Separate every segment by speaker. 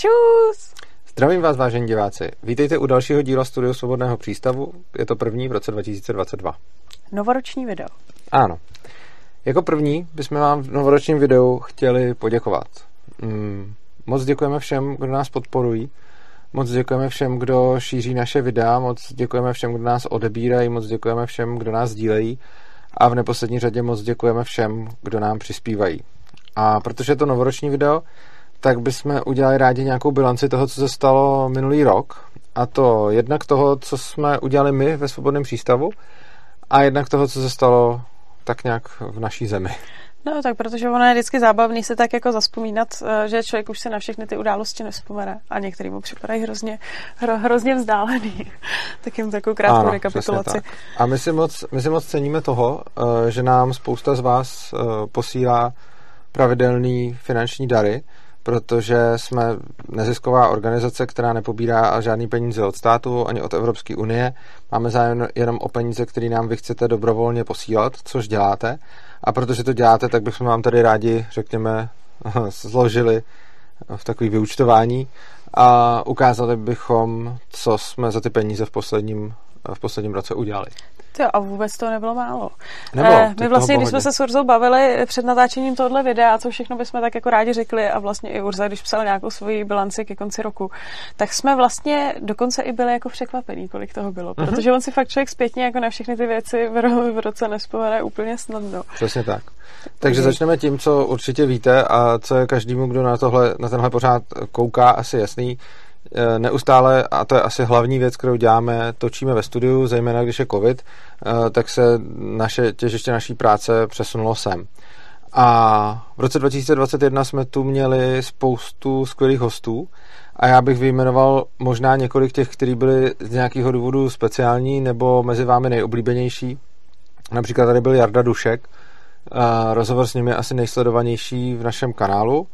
Speaker 1: Čus!
Speaker 2: Zdravím vás, vážení diváci. Vítejte u dalšího díla Studio Svobodného přístavu. Je to první v roce 2022.
Speaker 1: Novoroční video.
Speaker 2: Ano. Jako první bychom vám v novoročním videu chtěli poděkovat. Mm, moc děkujeme všem, kdo nás podporují. Moc děkujeme všem, kdo šíří naše videa. Moc děkujeme všem, kdo nás odebírají. Moc děkujeme všem, kdo nás dílejí. A v neposlední řadě moc děkujeme všem, kdo nám přispívají. A protože je to novoroční video, tak bychom udělali rádi nějakou bilanci toho, co se stalo minulý rok. A to jednak toho, co jsme udělali my ve Svobodném přístavu a jednak toho, co se stalo tak nějak v naší zemi.
Speaker 1: No tak protože ono je vždycky zábavný se tak jako zaspomínat, eh, že člověk už se na všechny ty události nespomene a některý mu připadají hrozně, hro, hrozně vzdálený. tak jim takovou krátkou ano, rekapitulaci.
Speaker 2: A my si, moc, my si moc ceníme toho, eh, že nám spousta z vás eh, posílá pravidelný finanční dary, protože jsme nezisková organizace, která nepobírá žádný peníze od státu ani od Evropské unie. Máme zájem jenom o peníze, které nám vy chcete dobrovolně posílat, což děláte. A protože to děláte, tak bychom vám tady rádi, řekněme, zložili v takový vyučtování a ukázali bychom, co jsme za ty peníze v posledním, v posledním roce udělali.
Speaker 1: Jo, a vůbec to nebylo málo. Nebylo, eh, my vlastně, když jsme se s Urzou bavili před natáčením tohohle videa, co všechno bychom tak jako rádi řekli, a vlastně i Urza, když psal nějakou svoji bilanci ke konci roku, tak jsme vlastně dokonce i byli jako překvapení, kolik toho bylo. Mm-hmm. Protože on si fakt člověk zpětně jako na všechny ty věci v, v roce nespomene úplně snadno.
Speaker 2: Přesně tak. Takže začneme tím, co určitě víte a co je každému, kdo na, tohle, na tenhle pořád kouká, asi jasný neustále, a to je asi hlavní věc, kterou děláme, točíme ve studiu, zejména když je covid, eh, tak se naše, těžiště naší práce přesunulo sem. A v roce 2021 jsme tu měli spoustu skvělých hostů a já bych vyjmenoval možná několik těch, kteří byli z nějakého důvodu speciální nebo mezi vámi nejoblíbenější. Například tady byl Jarda Dušek, rozhovor s ním je asi nejsledovanější v našem kanálu.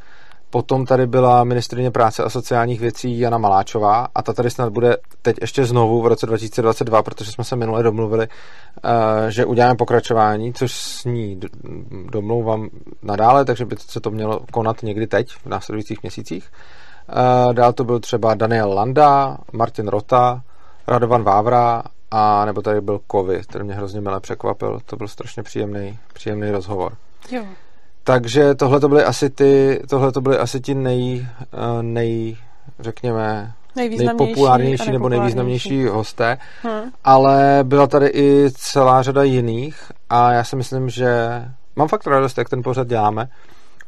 Speaker 2: Potom tady byla ministrině práce a sociálních věcí Jana Maláčová a ta tady snad bude teď ještě znovu v roce 2022, protože jsme se minule domluvili, eh, že uděláme pokračování, což s ní domlouvám nadále, takže by se to mělo konat někdy teď, v následujících měsících. Eh, dál to byl třeba Daniel Landa, Martin Rota, Radovan Vávra a nebo tady byl Kovy, který mě hrozně milé překvapil. To byl strašně příjemný, příjemný rozhovor.
Speaker 1: Jo.
Speaker 2: Takže tohle to byly asi ty, tohle to byly asi ti nej, eh, nej řekněme, nejpopulárnější nebo nejvýznamnější hosté, hmm. ale byla tady i celá řada jiných a já si myslím, že mám fakt radost, jak ten pořad děláme.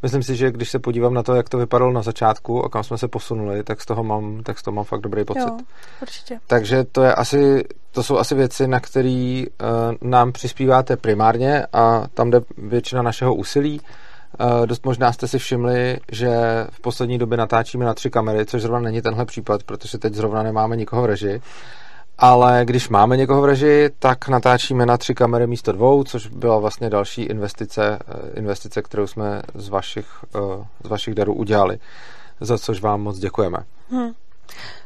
Speaker 2: Myslím si, že když se podívám na to, jak to vypadalo na začátku a kam jsme se posunuli, tak z toho mám, tak z toho mám fakt dobrý pocit. Jo,
Speaker 1: určitě.
Speaker 2: Takže to je asi, to jsou asi věci, na které uh, nám přispíváte primárně a tam jde většina našeho úsilí. Uh, dost možná jste si všimli, že v poslední době natáčíme na tři kamery, což zrovna není tenhle případ, protože teď zrovna nemáme nikoho v režii. Ale když máme někoho v režii, tak natáčíme na tři kamery místo dvou, což byla vlastně další investice, eh, investice kterou jsme z vašich, eh, z vašich darů udělali, za což vám moc děkujeme. Hmm.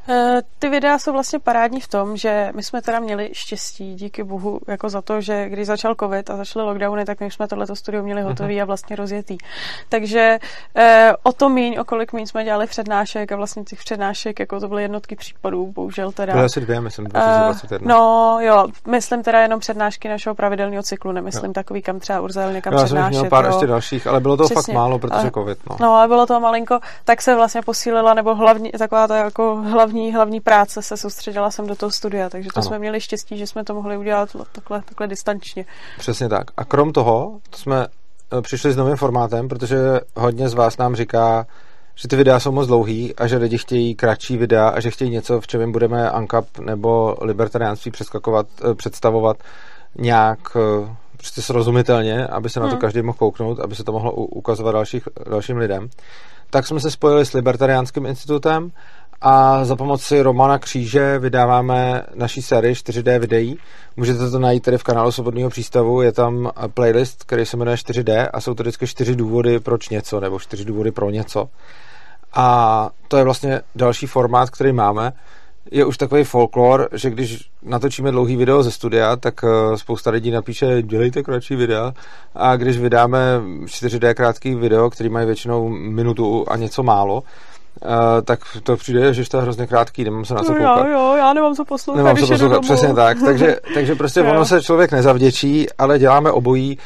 Speaker 1: Eh, ty videa jsou vlastně parádní v tom, že my jsme teda měli štěstí, díky bohu, jako za to, že když začal covid a začaly lockdowny, tak my jsme tohleto studio měli hotový uh-huh. a vlastně rozjetý. Takže eh, o to míň, o kolik míň jsme dělali přednášek a vlastně těch přednášek, jako to byly jednotky případů, bohužel teda.
Speaker 2: Byly asi dvě, myslím, 2021.
Speaker 1: Uh, no jo, myslím teda jenom přednášky našeho pravidelného cyklu, nemyslím jo. takový, kam třeba Urzel někam
Speaker 2: já
Speaker 1: přednášet.
Speaker 2: Já jsem měl pár jo. ještě dalších, ale bylo to Přesně. fakt málo, protože covid. No.
Speaker 1: no, ale bylo to malinko, tak se vlastně posílila, nebo hlavní, taková ta jako hlavní hlavní, hlavní práce se soustředila jsem do toho studia, takže to ano. jsme měli štěstí, že jsme to mohli udělat takhle, takhle distančně.
Speaker 2: Přesně tak. A krom toho to jsme eh, přišli s novým formátem, protože hodně z vás nám říká, že ty videa jsou moc dlouhý a že lidi chtějí kratší videa a že chtějí něco, v čem jim budeme ANCAP nebo libertariánství přeskakovat, eh, představovat nějak eh, prostě srozumitelně, aby se na to hmm. každý mohl kouknout, aby se to mohlo ukazovat dalších, dalším lidem. Tak jsme se spojili s Libertariánským institutem a za pomoci Romana Kříže vydáváme naší sérii 4D videí. Můžete to najít tady v kanálu Svobodného přístavu, je tam playlist, který se jmenuje 4D a jsou to vždycky 4 důvody proč něco, nebo 4 důvody pro něco. A to je vlastně další formát, který máme. Je už takový folklor, že když natočíme dlouhý video ze studia, tak eh, spousta lidí napíše, dělejte kratší videa. A když vydáme 4D krátký video, který mají většinou minutu a něco málo, tak to přijde, že to je hrozně krátký, nemám se na co koukat.
Speaker 1: Jo, jo, já nemám co poslouchat,
Speaker 2: Nemám co poslouchat, přesně tak. Takže, takže prostě ono se člověk nezavděčí, ale děláme obojí.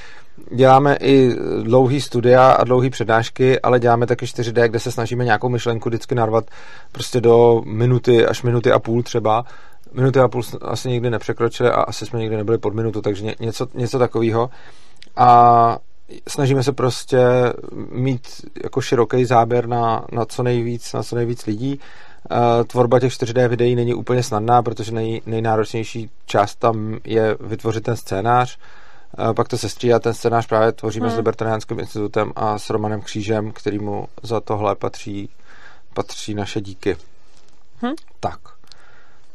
Speaker 2: Děláme i dlouhý studia a dlouhý přednášky, ale děláme taky 4D, kde se snažíme nějakou myšlenku vždycky narvat prostě do minuty až minuty a půl třeba. Minuty a půl asi nikdy nepřekročili a asi jsme nikdy nebyli pod minutu, takže něco, něco takového. A snažíme se prostě mít jako široký záběr na, na, co nejvíc, na co nejvíc lidí. Tvorba těch 4D videí není úplně snadná, protože nej, nejnáročnější část tam je vytvořit ten scénář, pak to se střídá, ten scénář právě tvoříme hmm. s Libertariánským institutem a s Romanem Křížem, kterýmu za tohle patří, patří naše díky. Hmm. Tak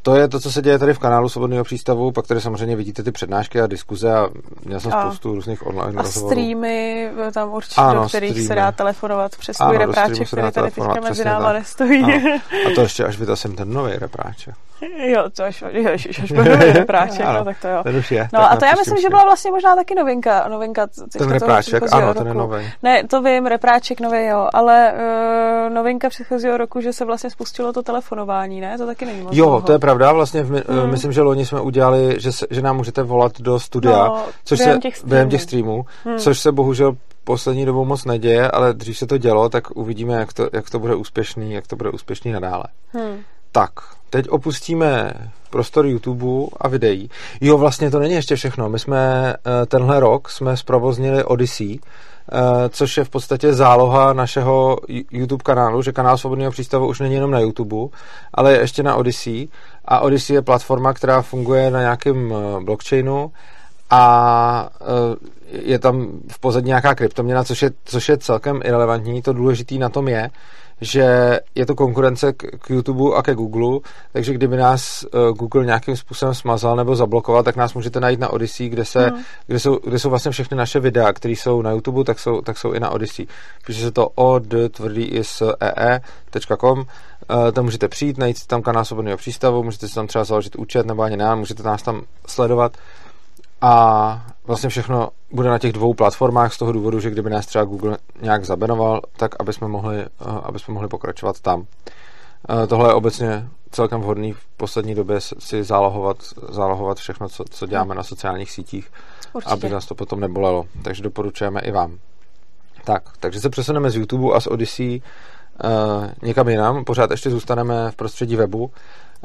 Speaker 2: to je to, co se děje tady v kanálu Svobodného přístavu, pak tady samozřejmě vidíte ty přednášky a diskuze a měl jsem a, spoustu různých online
Speaker 1: A rozhovorů. streamy tam určitě, ano, do kterých streamy. se dá telefonovat přes svůj repráček, který tady teďka mezi náma nestojí. Ano.
Speaker 2: A to ještě až vytasím ten nový repráček.
Speaker 1: Jo, to až, jo, až, až bude nový repráček, ano, no tak to jo.
Speaker 2: Ten už je.
Speaker 1: No a to já myslím, že byla vlastně možná taky novinka. novinka
Speaker 2: ten repráček, ano, ten je nový.
Speaker 1: Ne, to vím, repráček nový, jo, ale uh, novinka předchozího roku, že se vlastně spustilo to telefonování, ne? To taky není moc
Speaker 2: Jo, to je pravda, vlastně v, hmm. myslím, že loni jsme udělali, že, se, že nám můžete volat do studia,
Speaker 1: no,
Speaker 2: což
Speaker 1: během
Speaker 2: se,
Speaker 1: těch streamů.
Speaker 2: během těch streamů, hmm. což se bohužel poslední dobou moc neděje, ale dřív se to dělo, tak uvidíme, jak to, jak to bude úspěšný, jak to bude úspěšný nadále. Hmm. Tak, teď opustíme prostor YouTube a videí. Jo, vlastně to není ještě všechno. My jsme eh, tenhle rok jsme zprovoznili Odyssey, Eh, což je v podstatě záloha našeho YouTube kanálu, že kanál Svobodného přístavu už není jenom na YouTube, ale je ještě na Odyssey. A Odyssey je platforma, která funguje na nějakém eh, blockchainu a eh, je tam v pozadí nějaká kryptoměna, což je, což je celkem irrelevantní. To důležité na tom je, že je to konkurence k, YouTube a ke Google, takže kdyby nás uh, Google nějakým způsobem smazal nebo zablokoval, tak nás můžete najít na Odyssey, kde, se, hmm. kde, jsou, kde jsou vlastně všechny naše videa, které jsou na YouTube, tak jsou, tak jsou i na Odyssey. Píše se to od tvrdý i s ee.com tam můžete přijít, najít tam kanál Svobodného přístavu, můžete si tam třeba založit účet nebo ani ne, můžete nás tam sledovat a vlastně všechno bude na těch dvou platformách z toho důvodu, že kdyby nás třeba Google nějak zabenoval, tak aby jsme mohli, eh, aby jsme mohli pokračovat tam. Eh, tohle je obecně celkem vhodný v poslední době si zálohovat, zálohovat všechno, co, co děláme na sociálních sítích, Určitě. aby nás to potom nebolelo. Takže doporučujeme i vám. Tak, takže se přesuneme z YouTube a z Odyssey někam jinam. Pořád ještě zůstaneme v prostředí webu.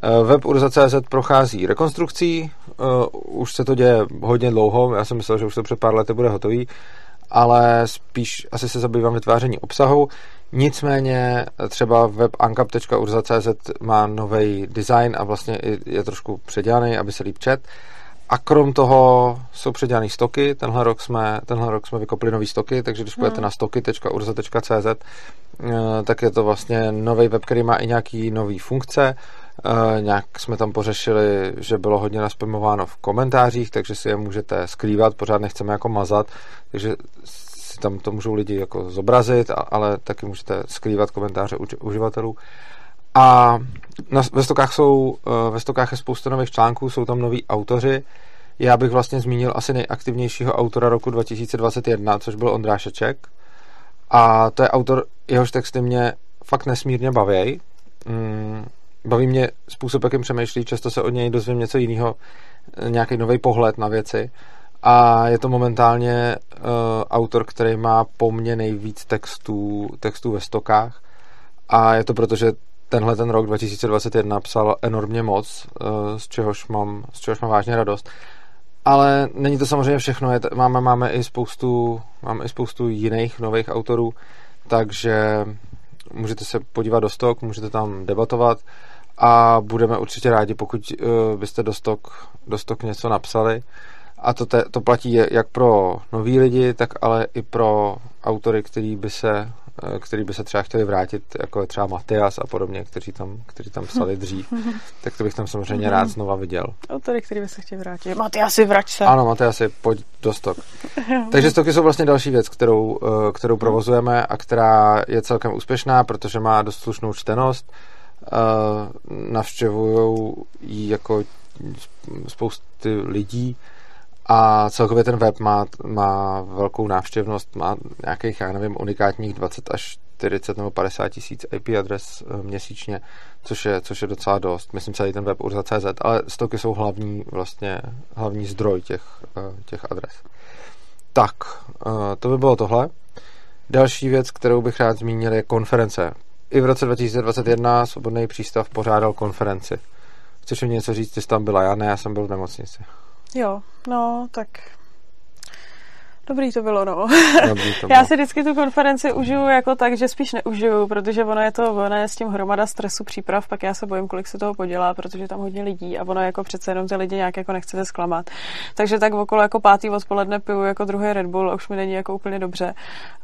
Speaker 2: Eh, web Urza.cz prochází rekonstrukcí, uh, už se to děje hodně dlouho, já jsem myslel, že už to před pár lety bude hotový, ale spíš asi se zabývám vytváření obsahu. Nicméně třeba web ankap.urza.cz má nový design a vlastně je trošku předělaný, aby se líp čet. A krom toho jsou předělané stoky. Tenhle rok jsme, tenhle rok jsme vykopli nový stoky, takže když půjdete hmm. na stoky.urza.cz, eh, tak je to vlastně nový web, který má i nějaký nový funkce. Uh, nějak jsme tam pořešili, že bylo hodně naspamováno v komentářích, takže si je můžete skrývat, pořád nechceme jako mazat, takže si tam to můžou lidi jako zobrazit, ale taky můžete skrývat komentáře uživatelů. A na, ve, stokách jsou, uh, ve stokách je spousta nových článků, jsou tam noví autoři. Já bych vlastně zmínil asi nejaktivnějšího autora roku 2021, což byl Ondrášeček. A to je autor, jehož texty mě fakt nesmírně baví. Mm, baví mě způsob, jakým přemýšlí, často se od něj dozvím něco jiného, nějaký nový pohled na věci. A je to momentálně uh, autor, který má po mně nejvíc textů, textů ve stokách. A je to proto, že tenhle ten rok 2021 psal enormně moc, uh, z, čehož mám, z čehož mám vážně radost. Ale není to samozřejmě všechno, je, máme, máme, i spoustu, máme i spoustu jiných nových autorů, takže můžete se podívat do stok, můžete tam debatovat a budeme určitě rádi, pokud uh, byste do stok, do stok něco napsali. A to, te, to platí jak pro nový lidi, tak ale i pro autory, který by se který by se třeba chtěli vrátit, jako je třeba Matias a podobně, kteří tam, kteří tam psali dřív, tak to bych tam samozřejmě rád znova viděl.
Speaker 1: Autory, který by se chtěli vrátit. Matiasi, vrať se.
Speaker 2: Ano, Matiasi, pojď do stok. Takže stoky jsou vlastně další věc, kterou, eh, kterou provozujeme a která je celkem úspěšná, protože má dost slušnou čtenost, navštěvují ji jako spousty lidí a celkově ten web má, má velkou návštěvnost, má nějakých, já nevím, unikátních 20 až 40 nebo 50 tisíc IP adres uh, měsíčně, což je, což je docela dost. Myslím celý ten web urza.cz, ale stoky jsou hlavní, vlastně, hlavní zdroj těch, uh, těch adres. Tak, uh, to by bylo tohle. Další věc, kterou bych rád zmínil, je konference. I v roce 2021 Svobodný přístav pořádal konferenci. Chceš mi něco říct, ty jsi tam byla? Já ne, já jsem byl v nemocnici.
Speaker 1: Jo, no, tak Dobrý to bylo, no. Dobrý to bylo. Já si vždycky tu konferenci užiju jako tak, že spíš neužiju, protože ono je to, ono je s tím hromada stresu, příprav, pak já se bojím, kolik se toho podělá, protože tam hodně lidí a ono jako přece jenom ty lidi nějak jako nechcete zklamat. Takže tak okolo jako pátý odpoledne piju jako druhý Red Bull a už mi není jako úplně dobře.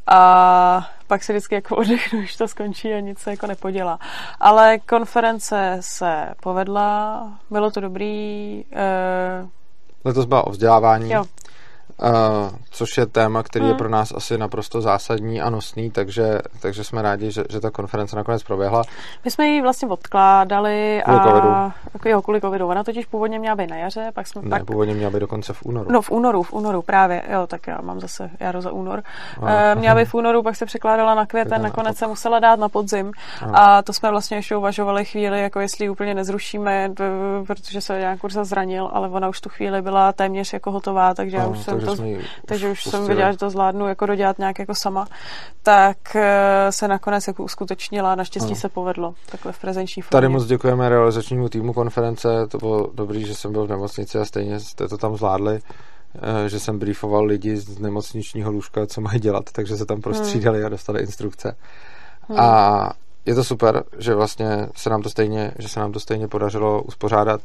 Speaker 1: A pak si vždycky jako oddechnu, už to skončí a nic se jako nepodělá. Ale konference se povedla, bylo to dobrý. Eh...
Speaker 2: Letos byla o vzdělávání. Jo, Uh, což je téma, který hmm. je pro nás asi naprosto zásadní a nosný, takže, takže jsme rádi, že, že ta konference nakonec proběhla.
Speaker 1: My jsme ji vlastně odkládali
Speaker 2: kvůli a covidu.
Speaker 1: jo, kvůli covidu. Ona totiž původně měla být na jaře, pak jsme
Speaker 2: ne,
Speaker 1: pak...
Speaker 2: původně měla být dokonce v únoru.
Speaker 1: No v únoru, v únoru právě, jo, tak já mám zase jaro za únor. Uh, měla být v únoru, pak se překládala na květen, nakonec se musela dát na podzim a. a to jsme vlastně ještě uvažovali chvíli, jako jestli ji úplně nezrušíme, protože se nějak kurza zranil, ale ona už tu chvíli byla téměř jako hotová, takže já už jsem to, takže už pustili. jsem viděla, že to zvládnu jako dodělat nějak jako sama, tak eh, se nakonec jako uskutečnila, naštěstí no. se povedlo, takhle v prezenční formě.
Speaker 2: Tady moc děkujeme realizačnímu týmu konference, to bylo dobrý, že jsem byl v nemocnici a stejně jste to tam zvládli eh, že jsem briefoval lidi z nemocničního lůžka, co mají dělat, takže se tam prostřídali hmm. a dostali instrukce. Hmm. A je to super, že vlastně se nám to stejně, že se nám to stejně podařilo uspořádat.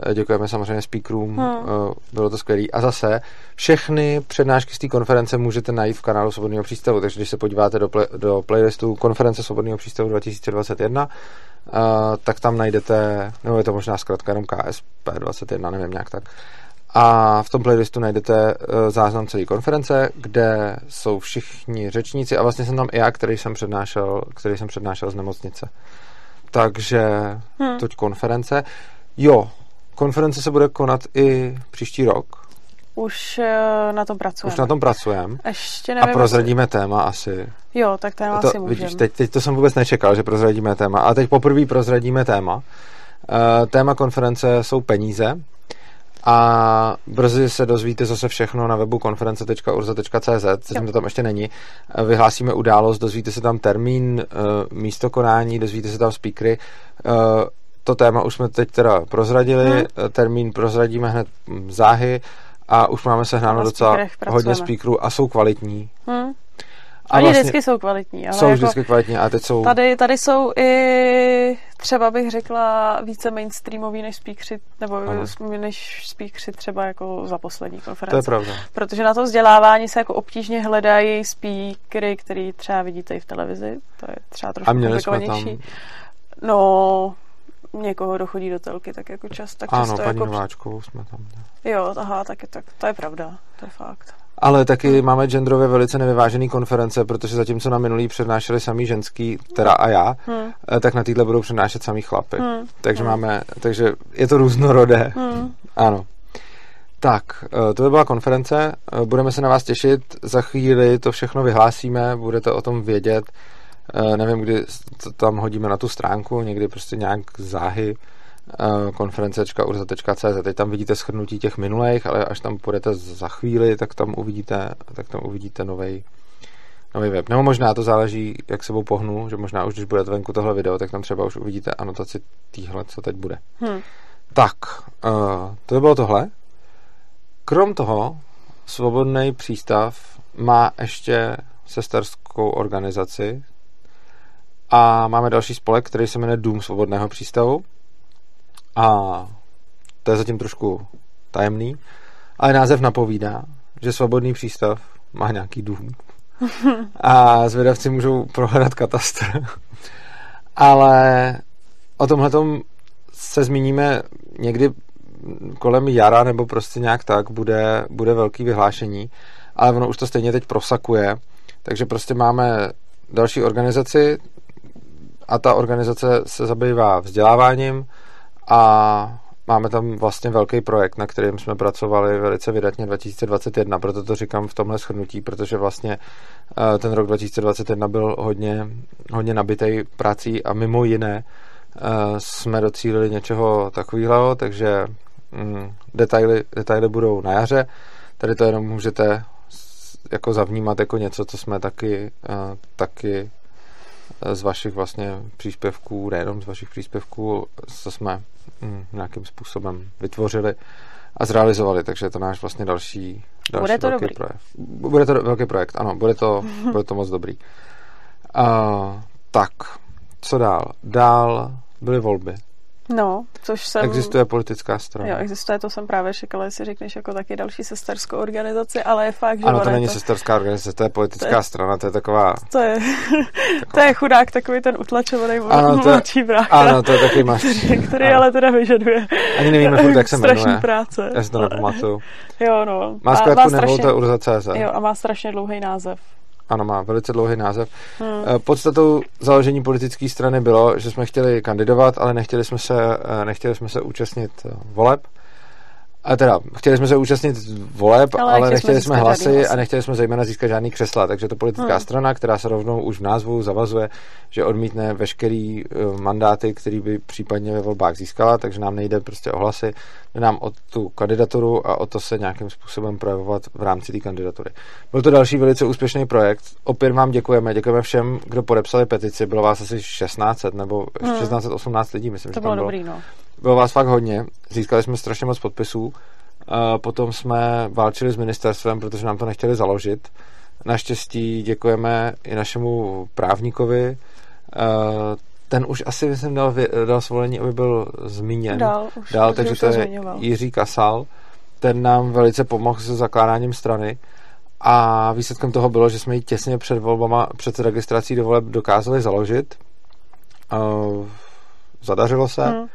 Speaker 2: Eh, děkujeme samozřejmě speakerům, hmm. Bylo to skvělé. A zase všechny přednášky z té konference můžete najít v kanálu Svobodného přístavu, takže když se podíváte do, play, do playlistu konference Svobodného přístavu 2021, uh, eh, tak tam najdete, nebo je to možná zkrátka jenom KSP21, nevím nějak tak, a v tom playlistu najdete záznam celé konference, kde jsou všichni řečníci a vlastně jsem tam i já, který jsem přednášel, který jsem přednášel z nemocnice. Takže hmm. toť konference. Jo, konference se bude konat i příští rok.
Speaker 1: Už uh, na tom pracujeme.
Speaker 2: Už na tom pracujeme.
Speaker 1: Ještě nevím,
Speaker 2: A prozradíme jestli... téma asi.
Speaker 1: Jo, tak téma to, asi můžeme.
Speaker 2: Vidíš, teď, teď to jsem vůbec nečekal, že prozradíme téma. A teď poprvé prozradíme téma. Uh, téma konference jsou peníze. A brzy se dozvíte zase všechno na webu konference.urza.cz, zatím to tam ještě není. Eh, vyhlásíme událost, dozvíte se tam termín, místo konání, dozvíte se tam speakery to téma už jsme teď teda prozradili, hmm. termín prozradíme hned záhy a už máme sehnáno docela hodně speakerů a jsou kvalitní. Hmm.
Speaker 1: A Oni vlastně vždycky jsou kvalitní. Ale
Speaker 2: jsou jako vždycky kvalitní a teď jsou...
Speaker 1: Tady, tady jsou i třeba bych řekla více mainstreamový než speakři, nebo ano. než speakři třeba jako za poslední konference.
Speaker 2: To je pravda.
Speaker 1: Protože na to vzdělávání se jako obtížně hledají speakery, který třeba vidíte i v televizi. To je třeba trošku komplikovanější. Tam... No, někoho dochodí do telky, tak jako čas, tak
Speaker 2: ano,
Speaker 1: často
Speaker 2: paní
Speaker 1: jako...
Speaker 2: Nováčkovou jsme tam.
Speaker 1: Ne? Jo, aha, tak, je, tak to je pravda, to je fakt.
Speaker 2: Ale taky hmm. máme genderově velice nevyvážený konference, protože zatímco na minulý přednášeli samý ženský, teda a já, hmm. Eh, tak na týhle budou přednášet samý chlapy. Hmm. Takže hmm. máme, takže je to různorodé. Hmm. Ano. Tak, eh, to by byla konference, eh, budeme se na vás těšit, za chvíli to všechno vyhlásíme, budete o tom vědět, nevím, kdy to tam hodíme na tu stránku, někdy prostě nějak záhy eh, konference.urza.cz. Teď tam vidíte schrnutí těch minulých, ale až tam půjdete za chvíli, tak tam uvidíte, tak tam uvidíte nový nový web. Nebo možná to záleží, jak sebou pohnu, že možná už, když bude venku tohle video, tak tam třeba už uvidíte anotaci týhle, co teď bude. Hmm. Tak, uh, to by bylo tohle. Krom toho, Svobodný přístav má ještě sesterskou organizaci, a máme další spolek, který se jmenuje Dům svobodného přístavu. A to je zatím trošku tajemný, ale název napovídá, že svobodný přístav má nějaký dům. A zvědavci můžou prohledat katastr. ale o tomhle se zmíníme někdy kolem jara nebo prostě nějak tak bude, bude velký vyhlášení, ale ono už to stejně teď prosakuje, takže prostě máme další organizaci, a ta organizace se zabývá vzděláváním a máme tam vlastně velký projekt, na kterým jsme pracovali velice vydatně 2021, proto to říkám v tomhle shrnutí, protože vlastně uh, ten rok 2021 byl hodně, hodně nabitý prací a mimo jiné uh, jsme docílili něčeho takového, takže um, detaily, detaily budou na jaře. Tady to jenom můžete jako zavnímat jako něco, co jsme taky, uh, taky z vašich vlastně příspěvků, nejenom z vašich příspěvků, co jsme mm, nějakým způsobem vytvořili a zrealizovali, takže je to náš vlastně další, další
Speaker 1: bude to
Speaker 2: velký
Speaker 1: dobrý.
Speaker 2: projekt. Bude to velký projekt, ano, bude to, bude to moc dobrý. Uh, tak, co dál? Dál byly volby.
Speaker 1: No, což jsem...
Speaker 2: Existuje politická strana.
Speaker 1: Jo, existuje, to jsem právě čekala, jestli řekneš jako taky další sesterskou organizaci, ale je fakt, že...
Speaker 2: Ano, to není to... sesterská organizace, to je politická to je... strana, to je taková...
Speaker 1: To je, taková... to je chudák, takový ten utlačovaný ano, to je... brácha.
Speaker 2: Ano, to je taky máš.
Speaker 1: Který, který ale teda vyžaduje
Speaker 2: Ani nevíme furt, jak se jmenuje.
Speaker 1: práce.
Speaker 2: Já si to nepamatuju.
Speaker 1: Jo, no.
Speaker 2: Má zkrátku strašně... urza.cz.
Speaker 1: Jo, a má strašně dlouhý název.
Speaker 2: Ano, má velice dlouhý název. Hmm. Podstatou založení politické strany bylo, že jsme chtěli kandidovat, ale nechtěli jsme se, eh, nechtěli jsme se účastnit eh, voleb. A teda, chtěli jsme se účastnit voleb, ale, ale nechtěli jsme hlasy a nechtěli jsme zejména získat žádný křesla, takže to politická hmm. strana, která se rovnou už v názvu zavazuje, že odmítne veškerý uh, mandáty, který by případně ve volbách získala, takže nám nejde prostě o hlasy, jde nám o tu kandidaturu a o to se nějakým způsobem projevovat v rámci té kandidatury. Byl to další velice úspěšný projekt. Opět vám děkujeme, děkujeme všem, kdo podepsali petici, bylo vás asi 1600 nebo hmm. 1618 lidí, myslím,
Speaker 1: to
Speaker 2: že bylo
Speaker 1: bylo dobrý, no.
Speaker 2: Bylo vás fakt hodně, získali jsme strašně moc podpisů, potom jsme válčili s ministerstvem, protože nám to nechtěli založit. Naštěstí děkujeme i našemu právníkovi, ten už asi, myslím, dal, dal svolení, aby byl zmíněn.
Speaker 1: Dal, už,
Speaker 2: dal takže to je Jiří Kasal. Ten nám velice pomohl se zakládáním strany a výsledkem toho bylo, že jsme ji těsně před volbama, před registrací do voleb dokázali založit. Zadařilo se. Hmm.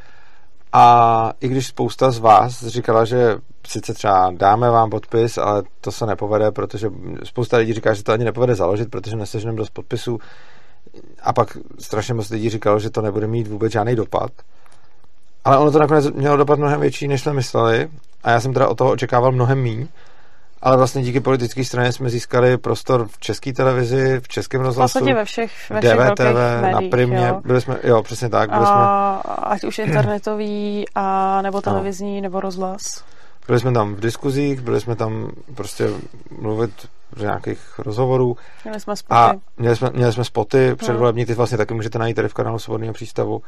Speaker 2: A i když spousta z vás říkala, že sice třeba dáme vám podpis, ale to se nepovede, protože spousta lidí říká, že to ani nepovede založit, protože neseženeme dost podpisů. A pak strašně moc lidí říkalo, že to nebude mít vůbec žádný dopad. Ale ono to nakonec mělo dopad mnohem větší, než jsme mysleli. A já jsem teda od toho očekával mnohem méně ale vlastně díky politické straně jsme získali prostor v české televizi, v českém rozhlasu.
Speaker 1: Vlastně ve všech, ve všech DVTV, médiích,
Speaker 2: na Primě,
Speaker 1: jo.
Speaker 2: byli jsme, jo, přesně tak. Byli
Speaker 1: a,
Speaker 2: jsme,
Speaker 1: ať už internetový, a, nebo televizní, no. nebo rozhlas.
Speaker 2: Byli jsme tam v diskuzích, byli jsme tam prostě mluvit v nějakých rozhovorů.
Speaker 1: Měli jsme spoty.
Speaker 2: A měli jsme, měli jsme spoty, předvolební, ty vlastně taky můžete najít tady v kanálu Svobodného přístavu.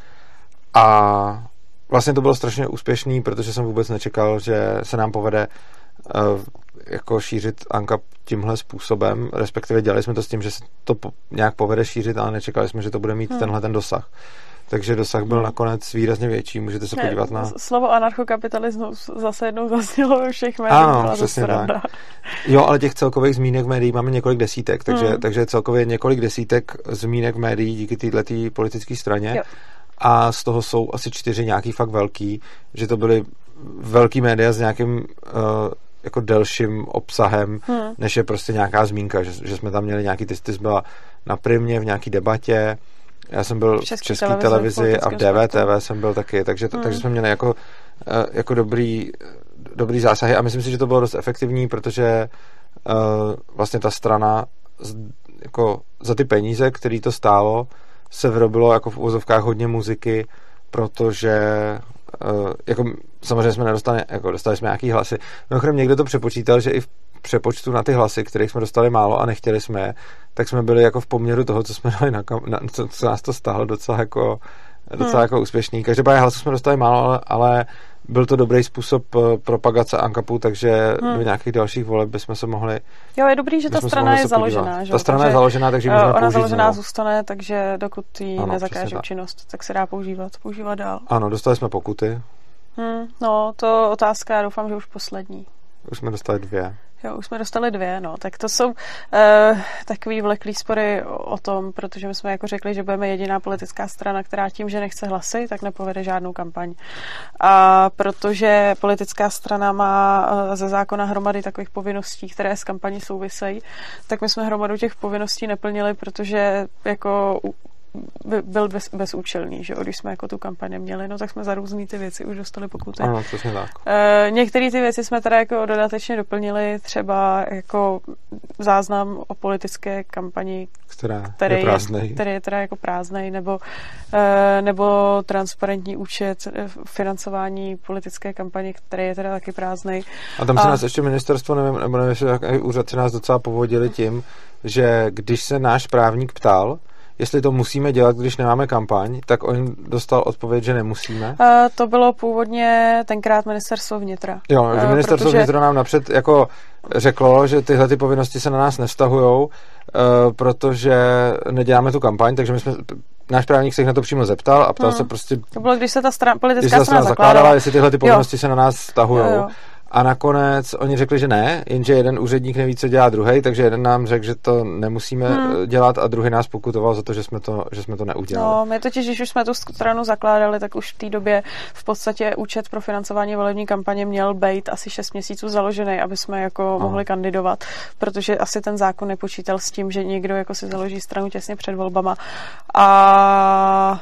Speaker 2: A vlastně to bylo strašně úspěšný, protože jsem vůbec nečekal, že se nám povede jako šířit Anka tímhle způsobem, respektive dělali jsme to s tím, že se to po, nějak povede šířit, ale nečekali jsme, že to bude mít hmm. tenhle ten dosah. Takže dosah byl hmm. nakonec výrazně větší. Můžete se podívat na...
Speaker 1: Slovo anarchokapitalismus zase jednou zaznělo ve všech médiích.
Speaker 2: Ano, přesně tak. Jo, ale těch celkových zmínek v médiích máme několik desítek, takže, hmm. takže celkově několik desítek zmínek v médiích díky této politické straně. Jo. A z toho jsou asi čtyři nějaký fakt velký, že to byly velký média s nějakým uh, jako delším obsahem, hmm. než je prostě nějaká zmínka, že, že jsme tam měli nějaký, ty, ty byla na primě v nějaký debatě, já jsem byl v České televizi, televizi a v DVTV sportu. jsem byl taky, takže, hmm. takže jsme měli jako, eh, jako dobrý, dobrý zásahy a myslím si, že to bylo dost efektivní, protože uh, vlastně ta strana jako za ty peníze, který to stálo, se vyrobilo jako v uvozovkách hodně muziky, protože uh, jako samozřejmě jsme nedostali, jako dostali jsme nějaký hlasy. Mimochodem někdo to přepočítal, že i v přepočtu na ty hlasy, kterých jsme dostali málo a nechtěli jsme tak jsme byli jako v poměru toho, co jsme dali na, na co, co nás to stálo docela jako docela hmm. jako úspěšný. Každopádně hlasů jsme dostali málo, ale, ale byl to dobrý způsob eh, propagace ANKAPu, takže hmm. do nějakých dalších voleb bychom se mohli
Speaker 1: Jo, je dobrý, že ta strana je založená. Že?
Speaker 2: Ta strana takže, je založená, takže můžeme
Speaker 1: Ona
Speaker 2: založená
Speaker 1: znovu. zůstane, takže dokud ji nezakáže činnost, tak se dá používat, používat dál.
Speaker 2: Ano, dostali jsme pokuty.
Speaker 1: Hmm, no, to otázka, já doufám, že už poslední.
Speaker 2: Už jsme dostali dvě.
Speaker 1: Jo, už jsme dostali dvě, no. Tak to jsou uh, takový vleklý spory o tom, protože my jsme jako řekli, že budeme jediná politická strana, která tím, že nechce hlasy, tak nepovede žádnou kampaň. A protože politická strana má uh, ze zákona hromady takových povinností, které s kampaní souvisejí, tak my jsme hromadu těch povinností neplnili, protože jako byl bez, bezúčelný, že když jsme jako tu kampaně měli, no tak jsme za různé ty věci už dostali pokuty.
Speaker 2: Ano, přesně tak.
Speaker 1: E, některé ty věci jsme teda jako dodatečně doplnili, třeba jako záznam o politické kampani,
Speaker 2: která který je prázdnej.
Speaker 1: který je teda jako prázdnej, nebo, e, nebo transparentní účet eh, financování politické kampaně, který je teda taky prázdnej.
Speaker 2: A tam se a... nás ještě ministerstvo, nevím, nebo nevím, jak úřad se nás docela povodili tím, že když se náš právník ptal, jestli to musíme dělat, když nemáme kampaň, tak on dostal odpověď, že nemusíme.
Speaker 1: Uh, to bylo původně tenkrát ministerstvo vnitra.
Speaker 2: Jo, že ministerstvo protože... vnitra nám napřed jako řeklo, že tyhle ty povinnosti se na nás nevztahují, uh, protože neděláme tu kampaň, takže my jsme náš právník se jich na to přímo zeptal a ptal hmm. se prostě...
Speaker 1: To bylo, když se ta stran, politická strana, strana zakládala,
Speaker 2: zakládala, jestli tyhle ty povinnosti jo. se na nás vztahují. A nakonec oni řekli, že ne, jenže jeden úředník neví, co dělá druhý, takže jeden nám řekl, že to nemusíme hmm. dělat a druhý nás pokutoval za to, že jsme to, že jsme to neudělali.
Speaker 1: No, my totiž, když už jsme tu stranu zakládali, tak už v té době v podstatě účet pro financování volební kampaně měl být asi 6 měsíců založený, aby jsme jako no. mohli kandidovat, protože asi ten zákon nepočítal s tím, že někdo jako si založí stranu těsně před volbama. A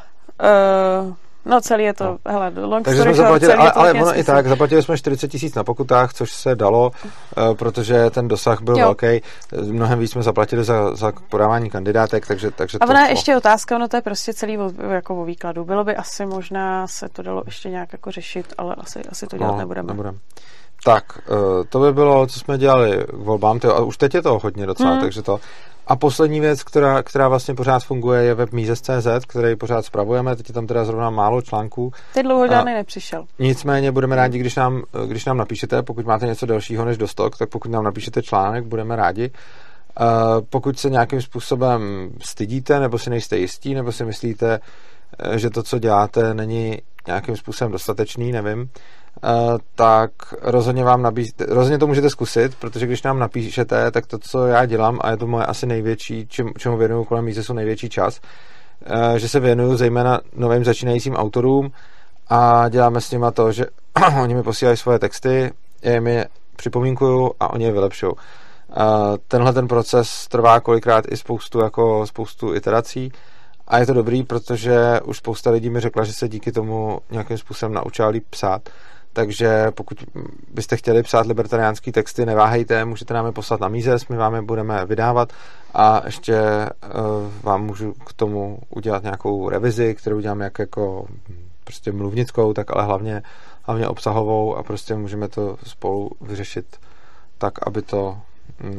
Speaker 1: uh, No celý je to, no. hele, long
Speaker 2: Takže
Speaker 1: story
Speaker 2: jsme zaplatili, ale, ale ono i tak, zaplatili jsme 40 tisíc na pokutách, což se dalo, uh, protože ten dosah byl jo. velký. Mnohem víc jsme zaplatili za, za podávání kandidátek, takže, takže
Speaker 1: A ona je ještě otázka, ono to je prostě celý o, jako o výkladu. Bylo by asi možná se to dalo ještě nějak jako řešit, ale asi, asi to dělat no, nebudeme. nebudeme.
Speaker 2: Tak, uh, to by bylo, co jsme dělali k volbám, tyjo, a už teď je to hodně docela, hmm. takže to. A poslední věc, která, která vlastně pořád funguje, je web Mises.cz, který pořád spravujeme. Teď je tam teda zrovna málo článků.
Speaker 1: Teď dlouho žádný nepřišel.
Speaker 2: Nicméně budeme rádi, když nám, když nám napíšete, pokud máte něco dalšího než dostok, tak pokud nám napíšete článek, budeme rádi. Uh, pokud se nějakým způsobem stydíte, nebo si nejste jistí, nebo si myslíte, eh, že to, co děláte, není nějakým způsobem dostatečný, nevím, Uh, tak rozhodně vám nabíz... rozhodně to můžete zkusit, protože když nám napíšete, tak to, co já dělám, a je to moje asi největší, čem, čemu věnuju kolem Misesu největší čas, uh, že se věnuju zejména novým začínajícím autorům a děláme s nimi to, že oni mi posílají svoje texty, já jim připomínkuju a oni je vylepšují. Uh, tenhle ten proces trvá kolikrát i spoustu, jako spoustu iterací, a je to dobrý, protože už spousta lidí mi řekla, že se díky tomu nějakým způsobem naučila líp psát. Takže pokud byste chtěli psát libertariánský texty, neváhejte, můžete nám je poslat na Mízes, my vám je budeme vydávat a ještě uh, vám můžu k tomu udělat nějakou revizi, kterou udělám jak jako prostě mluvnickou, tak ale hlavně, hlavně obsahovou a prostě můžeme to spolu vyřešit tak, aby to,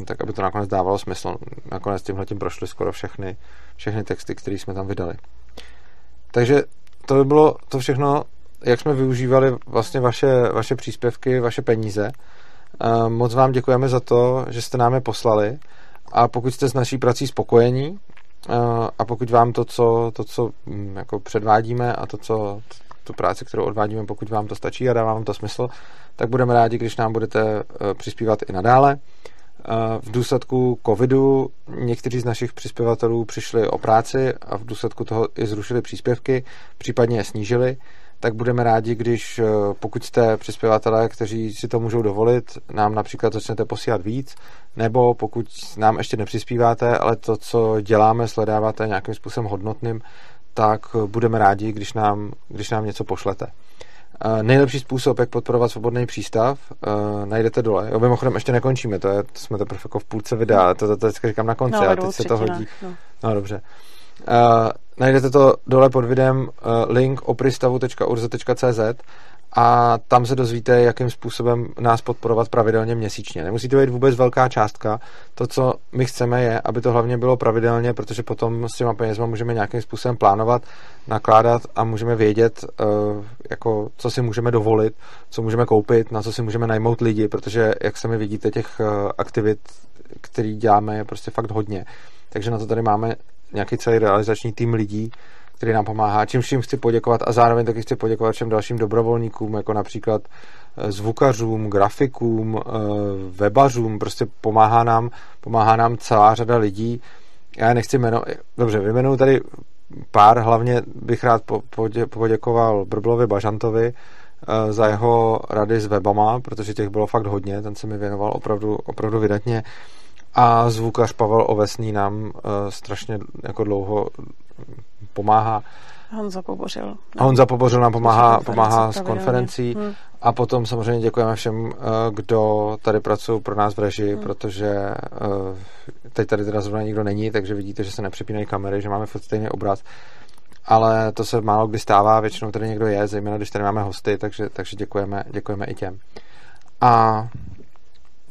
Speaker 2: tak, aby to nakonec dávalo smysl. Nakonec tímhle tím prošly skoro všechny, všechny texty, které jsme tam vydali. Takže to by bylo to všechno jak jsme využívali vlastně vaše, vaše příspěvky, vaše peníze. Moc vám děkujeme za to, že jste nám je poslali a pokud jste s naší prací spokojení a pokud vám to, co, to, co mm, jako předvádíme a to, co tu práci, kterou odvádíme, pokud vám to stačí a dává vám to smysl, tak budeme rádi, když nám budete e, přispívat i nadále. V důsledku covidu někteří z našich přispěvatelů přišli o práci a v důsledku toho i zrušili příspěvky, případně je snížili tak budeme rádi, když eh, pokud jste přispěvatelé, kteří si to můžou dovolit, nám například začnete posílat víc, nebo pokud nám ještě nepřispíváte, ale to, co děláme, sledáváte nějakým způsobem hodnotným, tak budeme rádi, když nám, když nám něco pošlete. Nejlepší způsob, jak podporovat svobodný přístav, uh, najdete dole. Jo, mimochodem ještě nekončíme, to, je, to jsme teprve jako v půlce videa, to, to, to to říkám na konci, no, ale teď se to hodí. No. no dobře. Uh, najdete to dole pod videem uh, link opristavu.urza.cz a tam se dozvíte, jakým způsobem nás podporovat pravidelně měsíčně. Nemusí to být vůbec velká částka. To, co my chceme, je, aby to hlavně bylo pravidelně, protože potom s těma penězma můžeme nějakým způsobem plánovat, nakládat a můžeme vědět, uh, jako, co si můžeme dovolit, co můžeme koupit, na co si můžeme najmout lidi, protože, jak sami vidíte, těch uh, aktivit, které děláme, je prostě fakt hodně. Takže na to tady máme nějaký celý realizační tým lidí, který nám pomáhá, čím vším chci poděkovat a zároveň taky chci poděkovat všem dalším dobrovolníkům, jako například eh, zvukařům, grafikům, eh, webařům, prostě pomáhá nám, pomáhá nám celá řada lidí. Já nechci jmenovat, dobře, vyjmenuju tady pár, hlavně bych rád poděkoval Brblovi Bažantovi eh, za jeho rady s webama, protože těch bylo fakt hodně, ten se mi věnoval opravdu, opravdu vydatně. A zvukař Pavel Ovesný nám strašně jako dlouho pomáhá.
Speaker 1: Honza Pobořil.
Speaker 2: A Honza Pobořil nám pomáhá, pomáhá s konferencí. Hmm. A potom samozřejmě děkujeme všem, eh, kdo tady pracují pro nás v režii, hmm. protože eh, teď tady teda zrovna nikdo není, takže vidíte, že se nepřepínají kamery, že máme furt stejný obraz. Ale to se málo kdy stává, většinou tady někdo je, zejména když tady máme hosty, takže, takže děkujeme, děkujeme i těm. A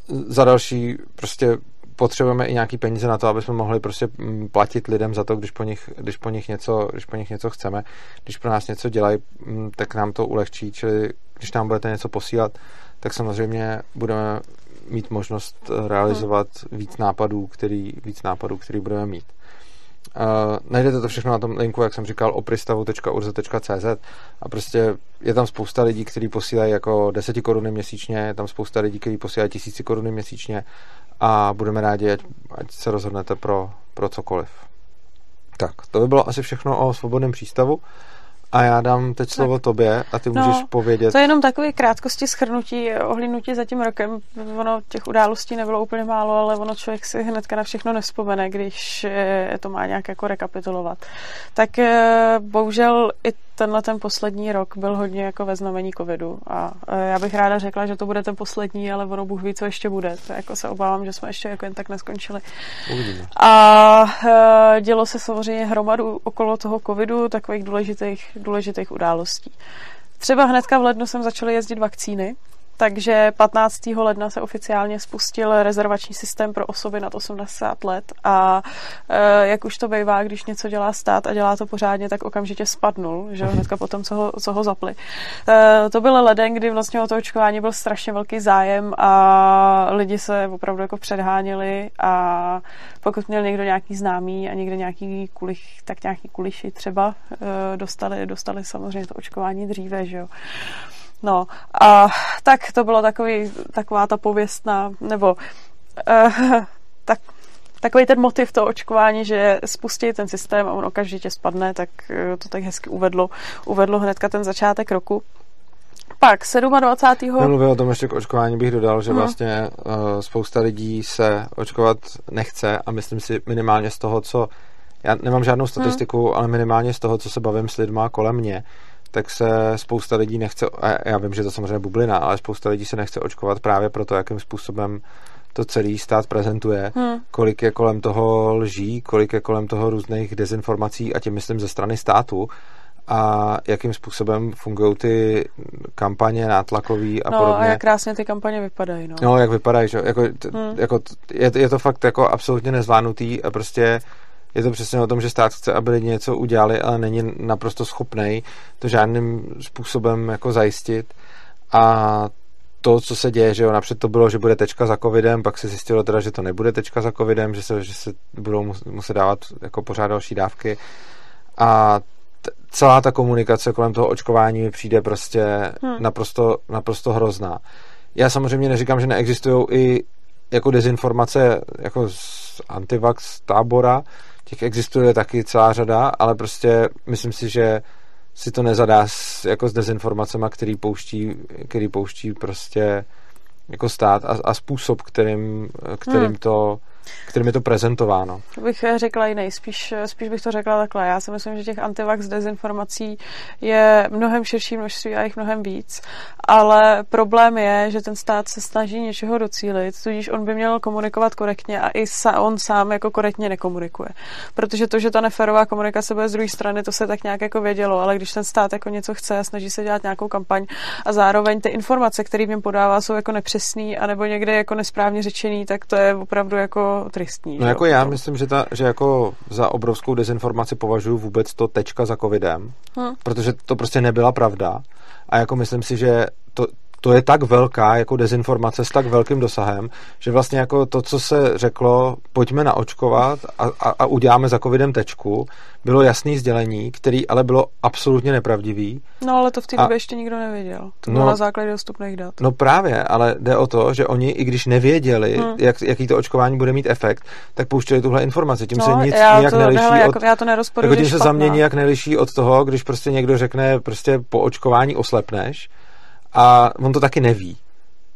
Speaker 2: za další prostě potřebujeme i nějaký peníze na to, aby jsme mohli prostě mm, platit lidem za to, když po nich, když po nich, něco, když po nich něco chceme. Když pro nás něco dělají, mm, tak nám to ulehčí, čili když nám budete něco posílat, tak samozřejmě budeme mít možnost realizovat víc nápadů, který, víc nápadů, který budeme mít. Uh, najdete to všechno na tom linku, jak jsem říkal, opristavu.urze.cz a prostě je tam spousta lidí, kteří posílají jako 10 koruny měsíčně, je tam spousta lidí, kteří posílají tisíci koruny měsíčně a budeme rádi, ať, ať se rozhodnete pro, pro cokoliv. Tak, to by bylo asi všechno o svobodném přístavu. A já dám teď slovo tak. tobě a ty můžeš no, povědět.
Speaker 1: To je jenom takové krátkosti schrnutí, ohlínutí za tím rokem. Ono těch událostí nebylo úplně málo, ale ono člověk si hnedka na všechno nevzpomene, když eh, to má nějak jako rekapitulovat. Tak eh, bohužel i tenhle ten poslední rok byl hodně jako ve znamení covidu a eh, já bych ráda řekla, že to bude ten poslední, ale ono Bůh ví, co ještě bude. To jako se obávám, že jsme ještě jako jen tak neskončili.
Speaker 2: Uvidíme.
Speaker 1: A dělo se samozřejmě hromadu okolo toho covidu, takových důležitých důležitých událostí. Třeba hnedka v lednu jsem začala jezdit vakcíny, takže 15. ledna se oficiálně spustil rezervační systém pro osoby nad 80 let a e, jak už to bývá, když něco dělá stát a dělá to pořádně, tak okamžitě spadnul, že hnedka potom, co ho, co ho zapli. E, to byl leden, kdy vlastně o to očkování byl strašně velký zájem a lidi se opravdu jako předháněli a pokud měl někdo nějaký známý a někde nějaký kulich, tak nějaký kuliši třeba e, dostali, dostali samozřejmě to očkování dříve, že jo. No a tak to bylo takový, taková ta pověstná, nebo uh, tak, takový ten motiv toho očkování, že spustí ten systém a on okamžitě spadne, tak uh, to tak hezky uvedlo, uvedlo hnedka ten začátek roku. Pak 27.
Speaker 2: Nemluvil o tom ještě k očkování bych dodal, že hmm. vlastně uh, spousta lidí se očkovat nechce a myslím si minimálně z toho, co já nemám žádnou statistiku, hmm. ale minimálně z toho, co se bavím s lidma kolem mě, tak se spousta lidí nechce, já vím, že to samozřejmě bublina, ale spousta lidí se nechce očkovat právě proto, jakým způsobem to celý stát prezentuje, hmm. kolik je kolem toho lží, kolik je kolem toho různých dezinformací a tím myslím ze strany státu a jakým způsobem fungují ty kampaně nátlakový a
Speaker 1: no,
Speaker 2: podobně.
Speaker 1: a jak krásně ty kampaně vypadají. No,
Speaker 2: no jak vypadají, že? Jako, t, hmm. jako, je, je to fakt jako absolutně nezvládnutý a prostě je to přesně o tom, že stát chce, aby lidi něco udělali, ale není naprosto schopný to žádným způsobem jako zajistit. A to, co se děje, že jo, napřed to bylo, že bude tečka za covidem, pak se zjistilo teda, že to nebude tečka za covidem, že se, že se budou muset dávat jako pořád další dávky. A t- celá ta komunikace kolem toho očkování mi přijde prostě hmm. naprosto, naprosto hrozná. Já samozřejmě neříkám, že neexistují i jako dezinformace jako z antivax tábora, těch existuje taky celá řada, ale prostě myslím si, že si to nezadá s, jako s dezinformacemi, který pouští, který pouští prostě jako stát a, a způsob, kterým, kterým hmm. to kterým je to prezentováno.
Speaker 1: To bych řekla jiný, spíš, spíš bych to řekla takhle. Já si myslím, že těch antivax dezinformací je mnohem širší množství a jich mnohem víc, ale problém je, že ten stát se snaží něčeho docílit, tudíž on by měl komunikovat korektně a i sa, on sám jako korektně nekomunikuje. Protože to, že ta neferová komunikace bude z druhé strany, to se tak nějak jako vědělo, ale když ten stát jako něco chce a snaží se dělat nějakou kampaň a zároveň ty informace, které jim podává, jsou jako nepřesný anebo někde jako nesprávně řečený, tak to je opravdu jako tristní.
Speaker 2: No že? jako já myslím, že, ta, že jako za obrovskou dezinformaci považuji vůbec to tečka za covidem, hmm. protože to prostě nebyla pravda. A jako myslím si, že to, to je tak velká jako dezinformace s tak velkým dosahem, že vlastně jako to, co se řeklo, pojďme naočkovat a, a, a uděláme za covidem tečku, bylo jasný sdělení, který ale bylo absolutně nepravdivý.
Speaker 1: No ale to v té době ještě nikdo nevěděl. To bylo no, na základě dostupných dat.
Speaker 2: No právě, ale jde o to, že oni, i když nevěděli, hmm. jak, jaký to očkování bude mít efekt, tak pouštěli tuhle informaci. Tím no, se nic nijak to, neliší hele,
Speaker 1: od... Jako, já to
Speaker 2: jako tím se za mě nijak neliší od toho, když prostě někdo řekne, prostě po očkování oslepneš, a on to taky neví.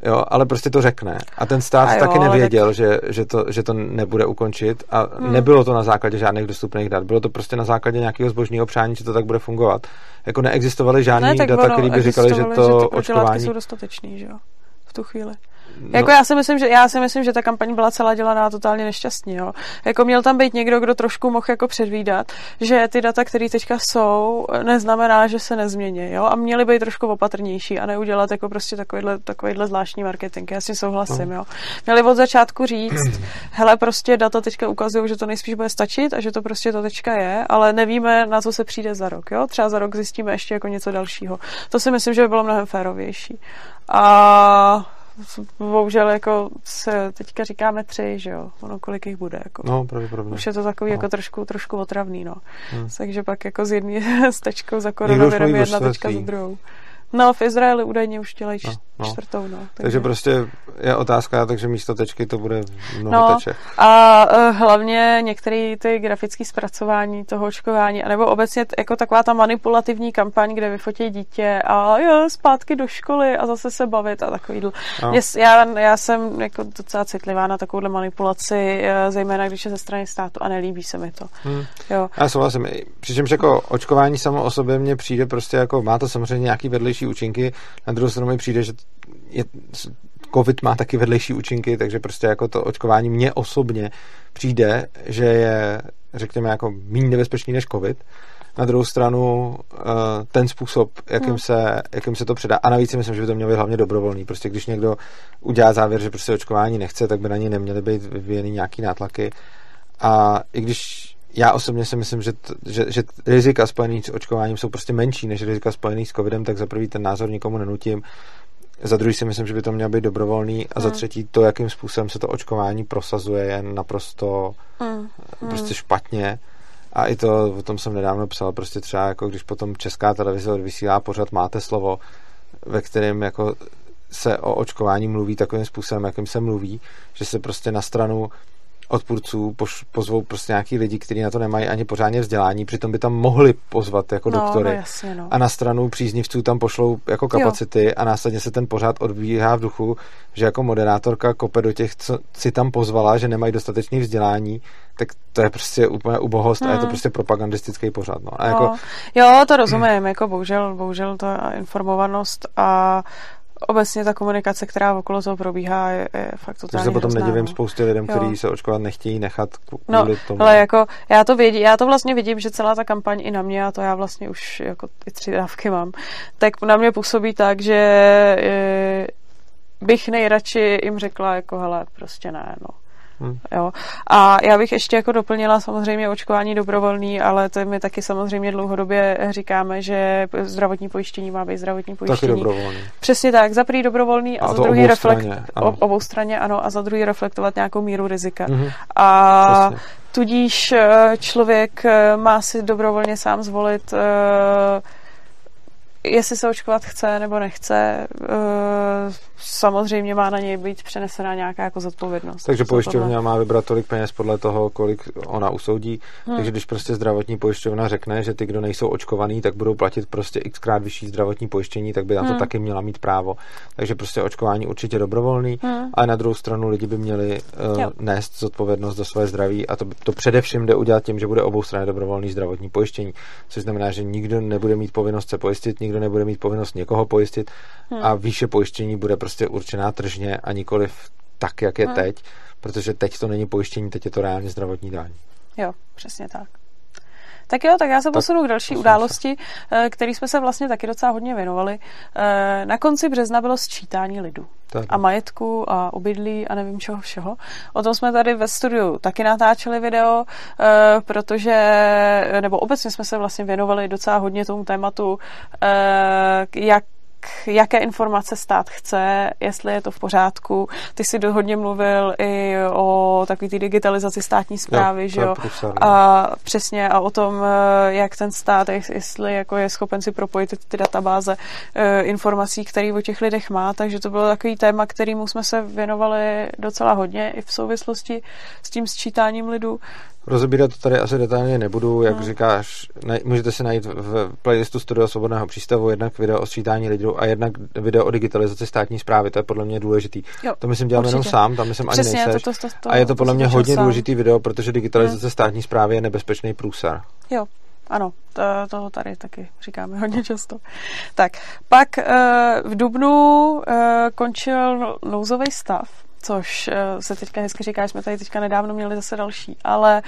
Speaker 2: Jo, ale prostě to řekne. A ten stát a jo, taky nevěděl, tak... že, že, to, že to nebude ukončit a hmm. nebylo to na základě žádných dostupných dat. Bylo to prostě na základě nějakého zbožního přání, že to tak bude fungovat. Jako neexistovaly žádné ne, data, které by říkali, že to, že to očkování...
Speaker 1: jsou dostatečný, že jo? V tu chvíli. No. Jako já si myslím, že já si myslím, že ta kampaň byla celá dělaná totálně nešťastně, jo. Jako měl tam být někdo, kdo trošku mohl jako předvídat, že ty data, které teďka jsou, neznamená, že se nezmění, jo. A měli být trošku opatrnější a neudělat jako prostě takovýhle, takovýhle zvláštní marketing. Já si souhlasím, no. jo. Měli od začátku říct, hele, prostě data teďka ukazují, že to nejspíš bude stačit a že to prostě to teďka je, ale nevíme, na co se přijde za rok, jo. Třeba za rok zjistíme ještě jako něco dalšího. To si myslím, že by bylo mnohem férovější. A bohužel jako se teďka říkáme tři, že jo, ono kolik jich bude, jako.
Speaker 2: No, pravděpodobně.
Speaker 1: Už je to takový no. jako trošku, trošku otravný, no. Hmm. Takže pak jako z jedné stečkou za koronavirem jedna tečka za druhou. No, v Izraeli údajně už dělají no, no. čtvrtou, no.
Speaker 2: Takže... takže prostě je otázka, takže místo tečky to bude mnoho no, teček.
Speaker 1: A uh, hlavně některé ty grafické zpracování toho očkování, anebo obecně t- jako taková ta manipulativní kampaň, kde vyfotí dítě a jo, zpátky do školy a zase se bavit a takový. No. Já, já jsem jako docela citlivá na takovouhle manipulaci, eh, zejména když je ze strany státu a nelíbí se mi to. Hmm. Jo.
Speaker 2: Já souhlasím. Přičemž jako očkování samo o sobě mně přijde prostě jako, má to samozřejmě nějaký vedlejší vedlejší účinky. Na druhou stranu mi přijde, že je, COVID má taky vedlejší účinky, takže prostě jako to očkování mně osobně přijde, že je, řekněme, jako méně nebezpečný než COVID. Na druhou stranu eh, ten způsob, jakým, hmm. se, jakým se to předá, a navíc si myslím, že by to mělo být hlavně dobrovolný. Prostě když někdo udělá závěr, že prostě očkování nechce, tak by na něj neměly být vyvíjeny nějaký nátlaky. A i když já osobně si myslím, že, t, že, že rizika spojený s očkováním jsou prostě menší než rizika spojený s covidem, tak za prvý ten názor nikomu nenutím. Za druhý si myslím, že by to mělo být dobrovolný a hmm. za třetí to, jakým způsobem se to očkování prosazuje, je naprosto hmm. prostě špatně. A i to, o tom jsem nedávno psal, prostě třeba jako když potom česká televize vysílá pořád Máte slovo, ve kterém jako se o očkování mluví takovým způsobem, jakým se mluví, že se prostě na stranu odpůrců poš, pozvou prostě nějaký lidi, kteří na to nemají ani pořádně vzdělání, přitom by tam mohli pozvat jako
Speaker 1: no,
Speaker 2: doktory.
Speaker 1: No, jasně, no.
Speaker 2: A na stranu příznivců tam pošlou jako kapacity jo. a následně se ten pořád odbíhá v duchu, že jako moderátorka kope do těch, co si tam pozvala, že nemají dostatečné vzdělání, tak to je prostě úplně ubohost hmm. a je to hmm. prostě propagandistický pořád. No. A jako...
Speaker 1: no. Jo, to rozumím, jako bohužel, bohužel ta informovanost a obecně ta komunikace, která okolo toho probíhá, je, je fakt totálně
Speaker 2: se potom nedivím spoustě lidem, kteří se očkovat nechtějí nechat kvůli
Speaker 1: no,
Speaker 2: tomu.
Speaker 1: Ale jako já to, vědí, já to vlastně vidím, že celá ta kampaň i na mě, a to já vlastně už jako ty tři dávky mám, tak na mě působí tak, že je, bych nejradši jim řekla jako hele, prostě ne, no Hmm. Jo. A já bych ještě jako doplnila samozřejmě očkování dobrovolný, ale to my taky samozřejmě dlouhodobě říkáme, že zdravotní pojištění má být zdravotní pojištění.
Speaker 2: Taky dobrovolný.
Speaker 1: Přesně tak, za prvý dobrovolný a, a za druhý reflekt, obou straně, ano, a za druhý reflektovat nějakou míru rizika. Mm-hmm. A Přesně. tudíž eh, člověk eh, má si dobrovolně sám zvolit uh, jestli se očkovat chce nebo nechce, eh, samozřejmě má na něj být přenesena nějaká jako zodpovědnost.
Speaker 2: Takže pojišťovna má vybrat tolik peněz podle toho, kolik ona usoudí. Hmm. Takže když prostě zdravotní pojišťovna řekne, že ty, kdo nejsou očkovaný, tak budou platit prostě xkrát vyšší zdravotní pojištění, tak by na to hmm. taky měla mít právo. Takže prostě očkování určitě dobrovolný, hmm. ale na druhou stranu lidi by měli uh, nést zodpovědnost za své zdraví a to, to především jde udělat tím, že bude obou strany dobrovolný zdravotní pojištění, což znamená, že nikdo nebude mít povinnost se pojistit, nikdo nebude mít povinnost někoho pojistit hmm. a výše pojištění bude prostě určená tržně a nikoliv tak, jak je hmm. teď, protože teď to není pojištění, teď je to reálně zdravotní daň.
Speaker 1: Jo, přesně tak. Tak jo, tak já se posunu tak, k další události, se. Eh, který jsme se vlastně taky docela hodně věnovali. Eh, na konci března bylo sčítání lidu. Tak. A majetku a obydlí a nevím čeho všeho. O tom jsme tady ve studiu taky natáčeli video, eh, protože, nebo obecně jsme se vlastně věnovali docela hodně tomu tématu, jak jaké informace stát chce, jestli je to v pořádku. Ty si hodně mluvil i o takové té digitalizaci státní zprávy, jo, že jo? A přesně a o tom, eh, jak ten stát, jestli jako je schopen si propojit ty databáze eh, informací, které o těch lidech má, takže to bylo takový téma, kterýmu jsme se věnovali docela hodně i v souvislosti s tím sčítáním lidu.
Speaker 2: Rozebírat to tady asi detailně nebudu, jak hmm. říkáš, ne, můžete si najít v playlistu Studio Svobodného přístavu jednak video o sčítání lidů a jednak video o digitalizaci státní zprávy, to je podle mě důležitý. Jo, to myslím dělám jenom sám, tam myslím Přesně, ani nejseš. To, to, to, to, a je to podle mě hodně sám. důležitý video, protože digitalizace hmm. státní zprávy je nebezpečný průsar.
Speaker 1: Jo, ano, to, toho tady taky říkáme hodně často. Tak, pak eh, v Dubnu eh, končil nouzový stav, což eh, se teďka hezky říká, jsme tady teďka nedávno měli zase další, ale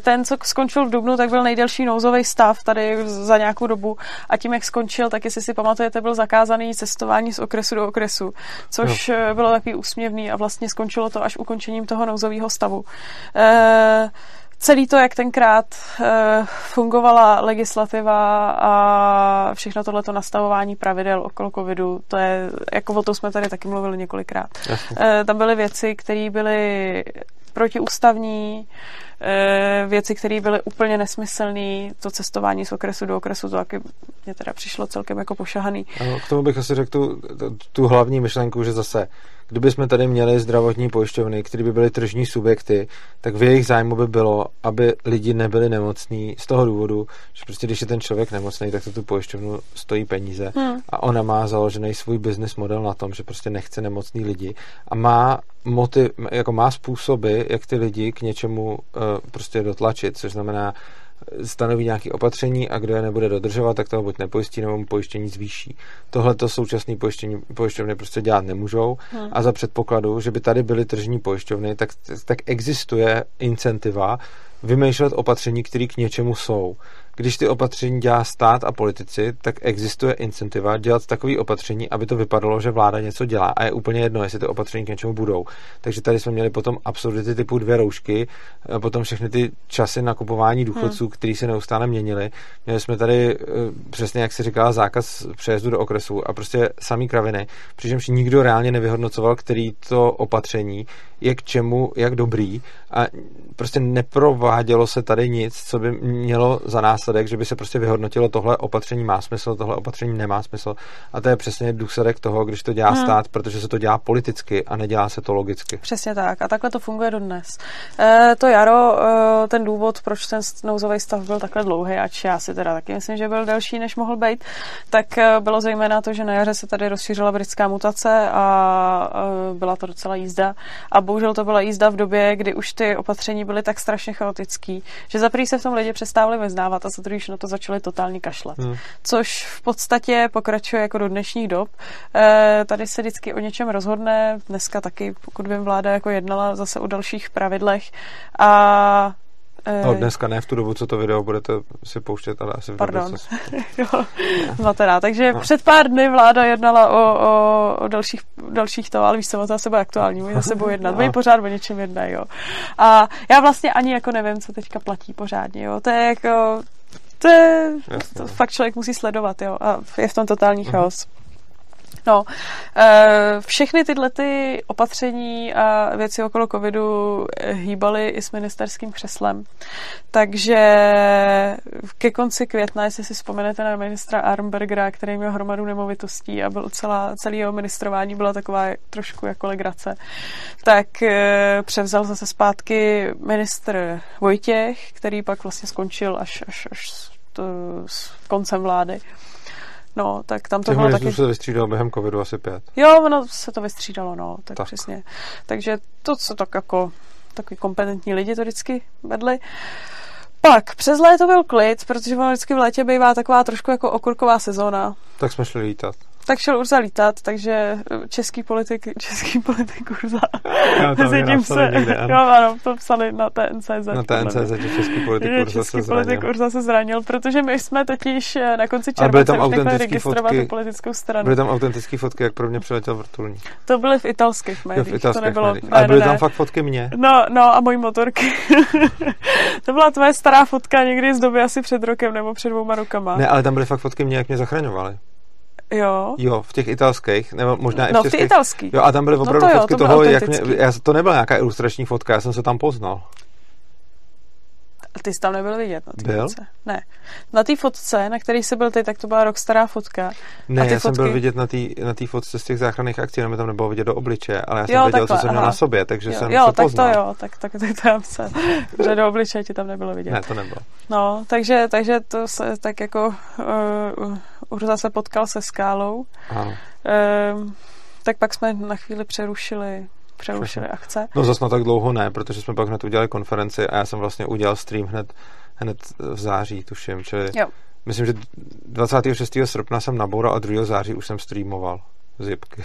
Speaker 1: ten, co skončil v Dubnu, tak byl nejdelší nouzový stav tady za nějakou dobu a tím, jak skončil, tak jestli si pamatujete, byl zakázaný cestování z okresu do okresu, což no. bylo takový úsměvný a vlastně skončilo to až ukončením toho nouzového stavu. E- celý to, jak tenkrát uh, fungovala legislativa a všechno tohleto nastavování pravidel okolo covidu, to je, jako o tom jsme tady taky mluvili několikrát. Uh, tam byly věci, které byly protiústavní, uh, věci, které byly úplně nesmyslné, to cestování z okresu do okresu, to taky mě teda přišlo celkem jako pošahaný.
Speaker 2: Ano, k tomu bych asi řekl tu, tu hlavní myšlenku, že zase Kdyby jsme tady měli zdravotní pojišťovny, které by byly tržní subjekty, tak v jejich zájmu by bylo, aby lidi nebyli nemocní z toho důvodu, že prostě když je ten člověk nemocný, tak to tu pojišťovnu stojí peníze hmm. a ona má založený svůj business model na tom, že prostě nechce nemocný lidi a má motiv, jako má způsoby, jak ty lidi k něčemu uh, prostě dotlačit, což znamená stanoví nějaké opatření a kdo je nebude dodržovat, tak toho buď nepojistí, nebo mu pojištění zvýší. Tohle to současné pojištění pojišťovny prostě dělat nemůžou hmm. a za předpokladu, že by tady byly tržní pojišťovny, tak, tak existuje incentiva vymýšlet opatření, které k něčemu jsou když ty opatření dělá stát a politici, tak existuje incentiva dělat takové opatření, aby to vypadalo, že vláda něco dělá. A je úplně jedno, jestli ty opatření k něčemu budou. Takže tady jsme měli potom absurdity typu dvě roušky, potom všechny ty časy nakupování důchodců, hmm. které se neustále měnily. Měli jsme tady eh, přesně, jak se říkala, zákaz přejezdu do okresu a prostě samý kraviny, přičemž nikdo reálně nevyhodnocoval, který to opatření je k čemu, jak dobrý a prostě neprovádělo se tady nic, co by mělo za následek, že by se prostě vyhodnotilo, tohle opatření má smysl, tohle opatření nemá smysl a to je přesně důsledek toho, když to dělá hmm. stát, protože se to dělá politicky a nedělá se to logicky.
Speaker 1: Přesně tak a takhle to funguje dodnes. E, to jaro, e, ten důvod, proč ten nouzový stav byl takhle dlouhý, ač já si teda taky myslím, že byl delší, než mohl být, tak e, bylo zejména to, že na jaře se tady rozšířila britská mutace a e, byla to docela jízda a bohužel to byla jízda v době, kdy už ty opatření byly tak strašně chaotický, že za se v tom lidi přestávali vyznávat a za druhý na to začali totálně kašlat. Hmm. Což v podstatě pokračuje jako do dnešních dob. E, tady se vždycky o něčem rozhodne, dneska taky, pokud by vláda jako jednala zase o dalších pravidlech a
Speaker 2: No dneska ne v tu dobu, co to video budete si pouštět, ale asi v
Speaker 1: Pardon. Co... jo, Takže no. před pár dny vláda jednala o, o, o dalších, dalších to, ale víš co, to zase bude aktuální, oni zase budou jednat, oni pořád o něčem jednají, jo. A já vlastně ani jako nevím, co teďka platí pořádně, jo. To je jako, to je, to fakt člověk musí sledovat, jo. A je v tom totální mhm. chaos. Uh-huh. No, eh, všechny tyhle ty opatření a věci okolo covidu hýbaly i s ministerským křeslem. Takže ke konci května, jestli si vzpomenete na ministra Armbergera, který měl hromadu nemovitostí a byl celá, celý jeho ministrování byla taková trošku jako legrace, tak eh, převzal zase zpátky ministr Vojtěch, který pak vlastně skončil až, až, až s, to, s koncem vlády. No, tak tam to
Speaker 2: bylo taky... se vystřídalo během covidu asi pět.
Speaker 1: Jo, ono se to vystřídalo, no, tak, tak. přesně. Takže to, co tak jako takový kompetentní lidi to vždycky vedli. Pak přes léto byl klid, protože ono vždycky v létě bývá taková trošku jako okurková sezóna.
Speaker 2: Tak jsme šli lítat
Speaker 1: tak šel Urza lítat, takže český politik, český politik Urza. Já to tím se, někde, ano. Jo, ano, to psali na TNCZ.
Speaker 2: Na TNCZ, že český politik Urza český se zranil. politik
Speaker 1: Urza se zranil, protože my jsme totiž eh, na konci července nechali registrovat fotky, politickou stranu.
Speaker 2: Byly tam autentické fotky, jak pro mě přiletěl vrtulník.
Speaker 1: To byly v italských médiích, jo, v italských to nebylo. Médiích.
Speaker 2: Ne, Ale byly ne, tam fakt fotky mě.
Speaker 1: No, no a mojí motorky. to byla tvoje stará fotka někdy z doby asi před rokem nebo před dvouma rokama.
Speaker 2: Ne, ale tam byly fakt fotky mě, jak mě zachraňovali.
Speaker 1: Jo.
Speaker 2: Jo, v těch italských, nebo možná i v.
Speaker 1: No, v těch italských.
Speaker 2: Jo, a tam byly opravdu no to fotky jo, to toho, jak mě, já, to nebyla nějaká ilustrační fotka, já jsem se tam poznal.
Speaker 1: Ty jsi tam nebyl vidět na
Speaker 2: té
Speaker 1: fotce. Ne. Na té fotce, na který jsi byl ty, tak to byla rok stará fotka.
Speaker 2: Ne,
Speaker 1: já
Speaker 2: fotky... jsem byl vidět na té na fotce z těch záchranných akcí, jenom mi tam nebylo vidět do obličeje, ale já jsem jo, viděl, takhle, co jsem měl na sobě, takže
Speaker 1: jo,
Speaker 2: jsem
Speaker 1: jo,
Speaker 2: se
Speaker 1: tak
Speaker 2: poznal.
Speaker 1: to jo, tak, tak, tak, tak se, že do obličeje ti tam nebylo vidět.
Speaker 2: Ne, to nebylo.
Speaker 1: No, takže, takže to se tak jako uh, Urza se potkal se skálou.
Speaker 2: Ano.
Speaker 1: Uh, tak pak jsme na chvíli přerušili přerušili akce.
Speaker 2: No zase na tak dlouho ne, protože jsme pak hned udělali konferenci a já jsem vlastně udělal stream hned, hned v září, tuším, čili
Speaker 1: jo.
Speaker 2: myslím, že 26. srpna jsem naboural a 2. září už jsem streamoval z Jipky.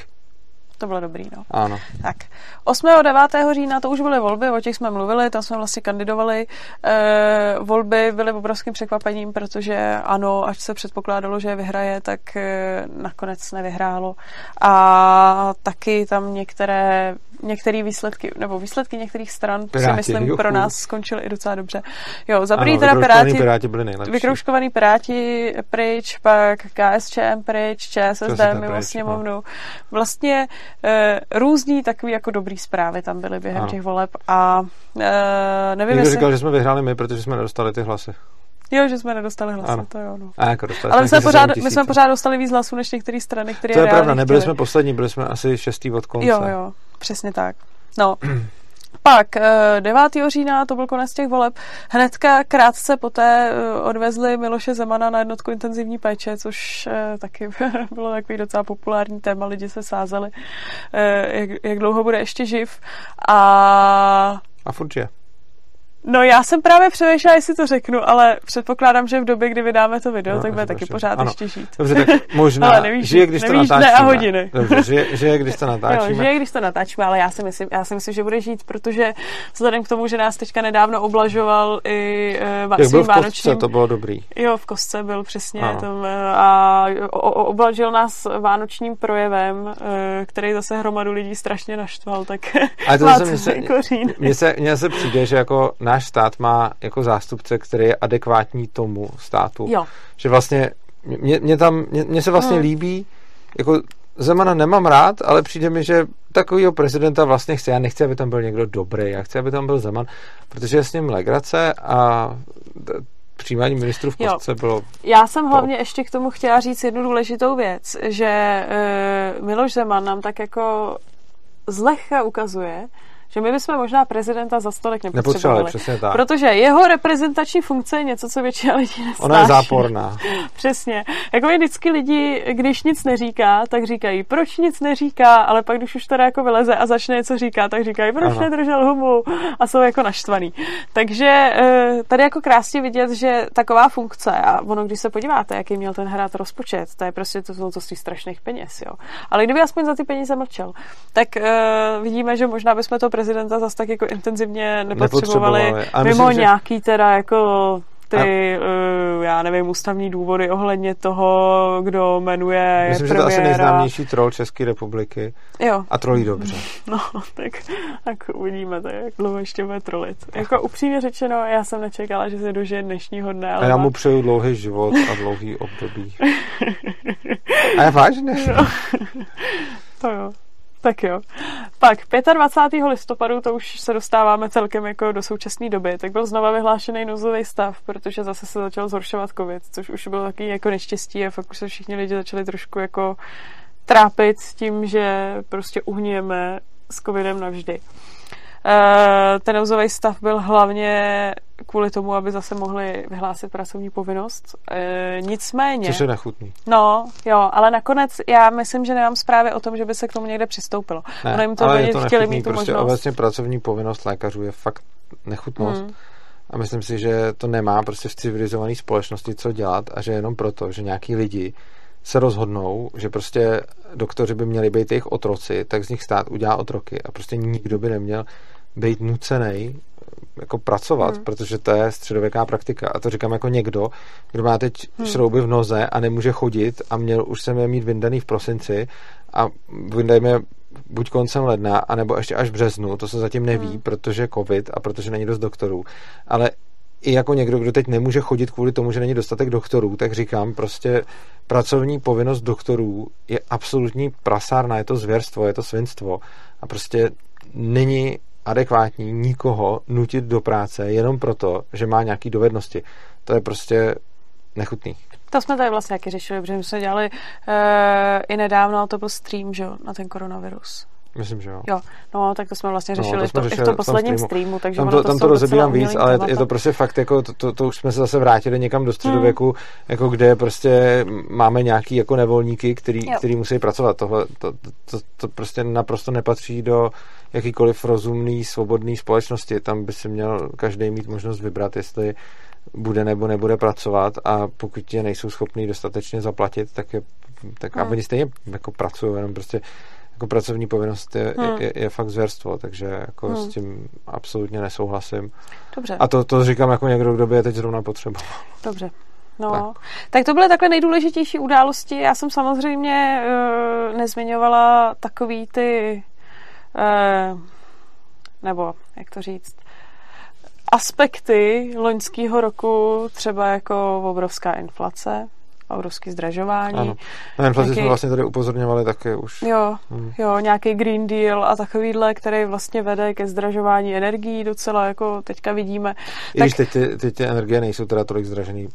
Speaker 1: To bylo dobrý, no.
Speaker 2: Ano.
Speaker 1: Tak. 8. 9. října to už byly volby, o těch jsme mluvili, tam jsme vlastně kandidovali. E, volby byly obrovským překvapením, protože ano, až se předpokládalo, že je vyhraje, tak e, nakonec nevyhrálo. A taky tam některé některé výsledky, nebo výsledky některých stran, Piráti, si myslím, juhu. pro nás skončily i docela dobře. Jo, za první teda Piráti,
Speaker 2: Piráti byli nejlepší.
Speaker 1: Vykrouškovaný Piráti pryč, pak KSČM pryč, ČSSD mimo sněmovnu. No. Vlastně e, různý takový jako dobrý zprávy tam byly během ano. těch voleb a e, nevím,
Speaker 2: Někdo jestli... říkal, že jsme vyhráli my, protože jsme nedostali ty hlasy.
Speaker 1: Jo, že jsme nedostali hlasy, ano. to jo. No.
Speaker 2: A jako dostali
Speaker 1: Ale my jsme, pořád, my jsme pořád dostali víc hlasů než některé strany, které
Speaker 2: To je pravda, nebyli chtěli. jsme poslední, byli jsme asi šestý od konce.
Speaker 1: Jo, jo, přesně tak. No, Pak 9. Eh, října, to byl konec těch voleb, hnedka krátce poté eh, odvezli Miloše Zemana na jednotku intenzivní péče, což eh, taky bylo takový docela populární téma, lidi se sázeli, jak, jak dlouho bude ještě živ. A...
Speaker 2: A furt je.
Speaker 1: No já jsem právě přemýšlela, jestli to řeknu, ale předpokládám, že v době, kdy vydáme to video, no, tak bude taky pořád ano. ještě žít.
Speaker 2: Dobře, tak možná ale nevíš, žije, když nevíš, to natáčíme.
Speaker 1: Ne a hodiny.
Speaker 2: Dobře, žije, žije, když to natáčíme.
Speaker 1: Jo, žije, když to natáčíme, ale já si, myslím, já si myslím, že bude žít, protože vzhledem k tomu, že nás teďka nedávno oblažoval i uh,
Speaker 2: Jak byl v kostce, to bylo dobrý.
Speaker 1: Jo, v kostce byl přesně tam, uh, a o, o, oblažil nás vánočním projevem, uh, který zase hromadu lidí strašně naštval, tak
Speaker 2: ale to má se, mně se, mně se přijde, že jako náš náš stát má jako zástupce, který je adekvátní tomu státu.
Speaker 1: Jo.
Speaker 2: Že vlastně mě, mě tam, mě, mě se vlastně hmm. líbí, jako Zemana nemám rád, ale přijde mi, že takovýho prezidenta vlastně chci. Já nechci, aby tam byl někdo dobrý, já chci, aby tam byl Zeman, protože je s ním legrace a přijímání ministrů v kostce bylo...
Speaker 1: Já jsem hlavně to... ještě k tomu chtěla říct jednu důležitou věc, že uh, Miloš Zeman nám tak jako zlehka ukazuje, že my bychom možná prezidenta za stolek nepotřebovali.
Speaker 2: přesně tak.
Speaker 1: Protože jeho reprezentační funkce je něco, co většina lidí nesnáší.
Speaker 2: Ona je záporná.
Speaker 1: přesně. Jako vždycky lidi, když nic neříká, tak říkají, proč nic neříká, ale pak když už teda jako vyleze a začne něco říkat, tak říkají, proč ano. nedržel hubu a jsou jako naštvaný. Takže eh, tady jako krásně vidět, že taková funkce, a ono, když se podíváte, jaký měl ten hrát rozpočet, to je prostě to, to, to z strašných peněz, jo. Ale kdyby aspoň za ty peníze mlčel, tak uh, vidíme, že možná bychom to prezidenta zase tak jako intenzivně nepotřebovali, nepotřebovali. mimo myslím, nějaký že... teda jako ty, a... uh, já nevím, ústavní důvody ohledně toho, kdo jmenuje
Speaker 2: Myslím, premiéra. že to asi nejznámější troll České republiky.
Speaker 1: Jo.
Speaker 2: A trolí dobře.
Speaker 1: No, tak, tak uvidíme, to, jak dlouho ještě bude trolit. Jako upřímně řečeno, já jsem nečekala, že se dožije dnešního dne.
Speaker 2: Ale a já mu přeju dlouhý život a dlouhý období. a je vážně?
Speaker 1: No. to jo. Tak jo. Pak 25. listopadu, to už se dostáváme celkem jako do současné doby, tak byl znova vyhlášený nouzový stav, protože zase se začal zhoršovat covid, což už bylo taky jako neštěstí a fakt už se všichni lidi začali trošku jako trápit s tím, že prostě uhnijeme s covidem navždy. Eh, ten nouzový stav byl hlavně kvůli tomu, aby zase mohli vyhlásit pracovní povinnost. E, nicméně...
Speaker 2: Což je nechutný.
Speaker 1: No, jo, ale nakonec já myslím, že nemám zprávy o tom, že by se k tomu někde přistoupilo.
Speaker 2: Ne, ono jim to ale je to chtěli mít tu prostě možnost. obecně pracovní povinnost lékařů je fakt nechutnost. Hmm. A myslím si, že to nemá prostě v civilizované společnosti co dělat a že jenom proto, že nějaký lidi se rozhodnou, že prostě doktoři by měli být jejich otroci, tak z nich stát udělá otroky a prostě nikdo by neměl být nucený jako pracovat, hmm. protože to je středověká praktika. A to říkám jako někdo, kdo má teď hmm. šrouby v noze a nemůže chodit a měl už jsem je mít vyndaný v prosinci a vyndajme buď koncem ledna, anebo ještě až v březnu, to se zatím neví, hmm. protože covid a protože není dost doktorů. Ale i jako někdo, kdo teď nemůže chodit kvůli tomu, že není dostatek doktorů, tak říkám, prostě pracovní povinnost doktorů je absolutní prasárna, je to zvěrstvo, je to svinstvo a prostě není adekvátní nikoho nutit do práce jenom proto, že má nějaký dovednosti. To je prostě nechutný.
Speaker 1: To jsme tady vlastně taky řešili, protože my jsme dělali uh, i nedávno, to byl stream, že jo, na ten koronavirus.
Speaker 2: Myslím, že jo.
Speaker 1: Jo, no, tak to jsme vlastně řešili, no, to jsme řešili v tom posledním streamu. streamu takže
Speaker 2: tam to, tam to rozebírám víc, ale témata. je to prostě fakt, jako to, to, to, už jsme se zase vrátili někam do středověku, hmm. jako kde prostě máme nějaký jako nevolníky, který, který musí pracovat. Tohle, to, to, to, to, prostě naprosto nepatří do jakýkoliv rozumný, svobodný společnosti. Tam by si měl každý mít možnost vybrat, jestli bude nebo nebude pracovat a pokud tě nejsou schopní dostatečně zaplatit, tak, je, tak hmm. a oni stejně jako pracují, jenom prostě jako pracovní povinnost je, hmm. je, je fakt zvěrstvo, takže jako hmm. s tím absolutně nesouhlasím.
Speaker 1: Dobře.
Speaker 2: A to, to říkám jako někdo, kdo by je teď zrovna potřeboval.
Speaker 1: Dobře. No, tak. tak to byly takhle nejdůležitější události. Já jsem samozřejmě uh, nezmiňovala takový ty, uh, nebo jak to říct, aspekty loňského roku, třeba jako obrovská inflace, obrovské zdražování. Ano.
Speaker 2: Na inflaci nějaký... jsme vlastně tady upozorňovali také už.
Speaker 1: Jo, hmm. jo, nějaký Green Deal a takovýhle, který vlastně vede ke zdražování energií docela, jako teďka vidíme.
Speaker 2: I tak... když teď ty, teď ty energie nejsou teda tolik zdražený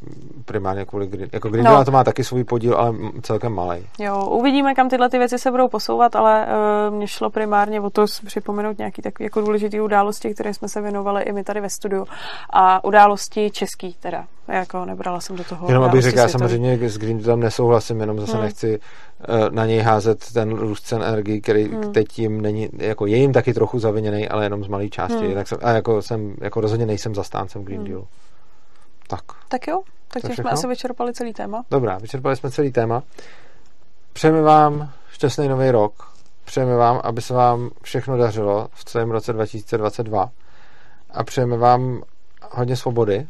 Speaker 2: primárně kvůli Green Jako Green no. Deal to má taky svůj podíl, ale celkem malý.
Speaker 1: Jo, uvidíme, kam tyhle ty věci se budou posouvat, ale uh, mě šlo primárně o to připomenout nějaký takový jako důležitý události, které jsme se věnovali i my tady ve studiu. A události český teda. Jako nebrala jsem do toho.
Speaker 2: Jenom abych řekl, samozřejmě s Green tam nesouhlasím, jenom zase hmm. nechci uh, na něj házet ten růst cen energii, který hmm. teď jim není, jako je jim taky trochu zaviněný, ale jenom z malé části. Hmm. Jinak jsem, a jako jsem, jako rozhodně nejsem zastáncem Green hmm. Deal. Tak.
Speaker 1: Tak jo, tak tím jsme asi vyčerpali celý téma.
Speaker 2: Dobrá, vyčerpali jsme celý téma. Přejeme vám šťastný nový rok. Přejeme vám, aby se vám všechno dařilo v celém roce 2022. A přejeme vám hodně svobody.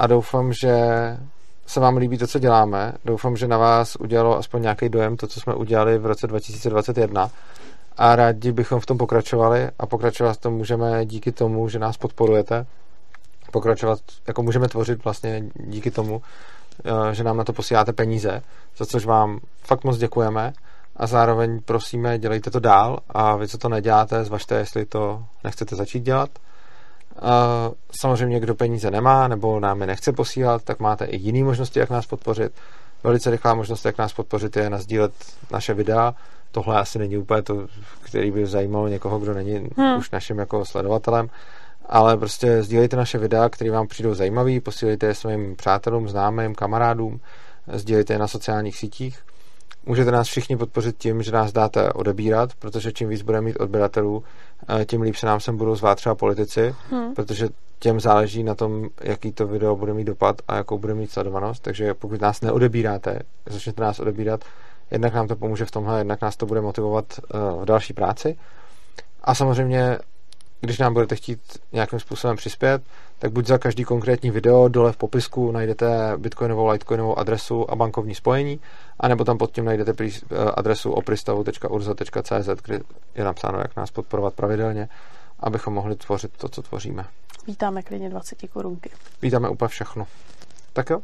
Speaker 2: A doufám, že se vám líbí to, co děláme. Doufám, že na vás udělalo aspoň nějaký dojem to, co jsme udělali v roce 2021. A rádi bychom v tom pokračovali a pokračovat to můžeme díky tomu, že nás podporujete. Pokračovat, jako můžeme tvořit vlastně díky tomu, eh, že nám na to posíláte peníze, za což vám fakt moc děkujeme a zároveň prosíme, dělejte to dál a vy, co to neděláte, zvažte, jestli to nechcete začít dělat Samozřejmě, kdo peníze nemá nebo nám je nechce posílat, tak máte i jiné možnosti, jak nás podpořit. Velice rychlá možnost, jak nás podpořit, je nazdílet naše videa. Tohle asi není úplně to, který by zajímalo někoho, kdo není hmm. už naším jako sledovatelem. Ale prostě sdílejte naše videa, které vám přijdou zajímavý, posílejte je svým přátelům, známým, kamarádům, sdílejte je na sociálních sítích. Můžete nás všichni podpořit tím, že nás dáte odebírat, protože čím víc budeme mít odběratelů, eh, tím líp se nám sem budou zvát třeba politici, hmm. protože těm záleží na tom, jaký to video bude mít dopad a jakou bude mít sledovanost. Takže pokud nás neodebíráte, začnete nás odebírat, jednak nám to pomůže v tomhle, jednak nás to bude motivovat eh, v další práci. A samozřejmě když nám budete chtít nějakým způsobem přispět, tak buď za každý konkrétní video dole v popisku najdete bitcoinovou, litecoinovou adresu a bankovní spojení, anebo tam pod tím najdete eh, adresu opristavu.urza.cz, kde je napsáno, jak nás podporovat pravidelně, abychom mohli tvořit to, co tvoříme.
Speaker 1: Vítáme klidně 20 korunky.
Speaker 2: Vítáme úplně všechno. Tak jo.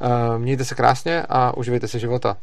Speaker 2: Eh, mějte se krásně a uživejte si života.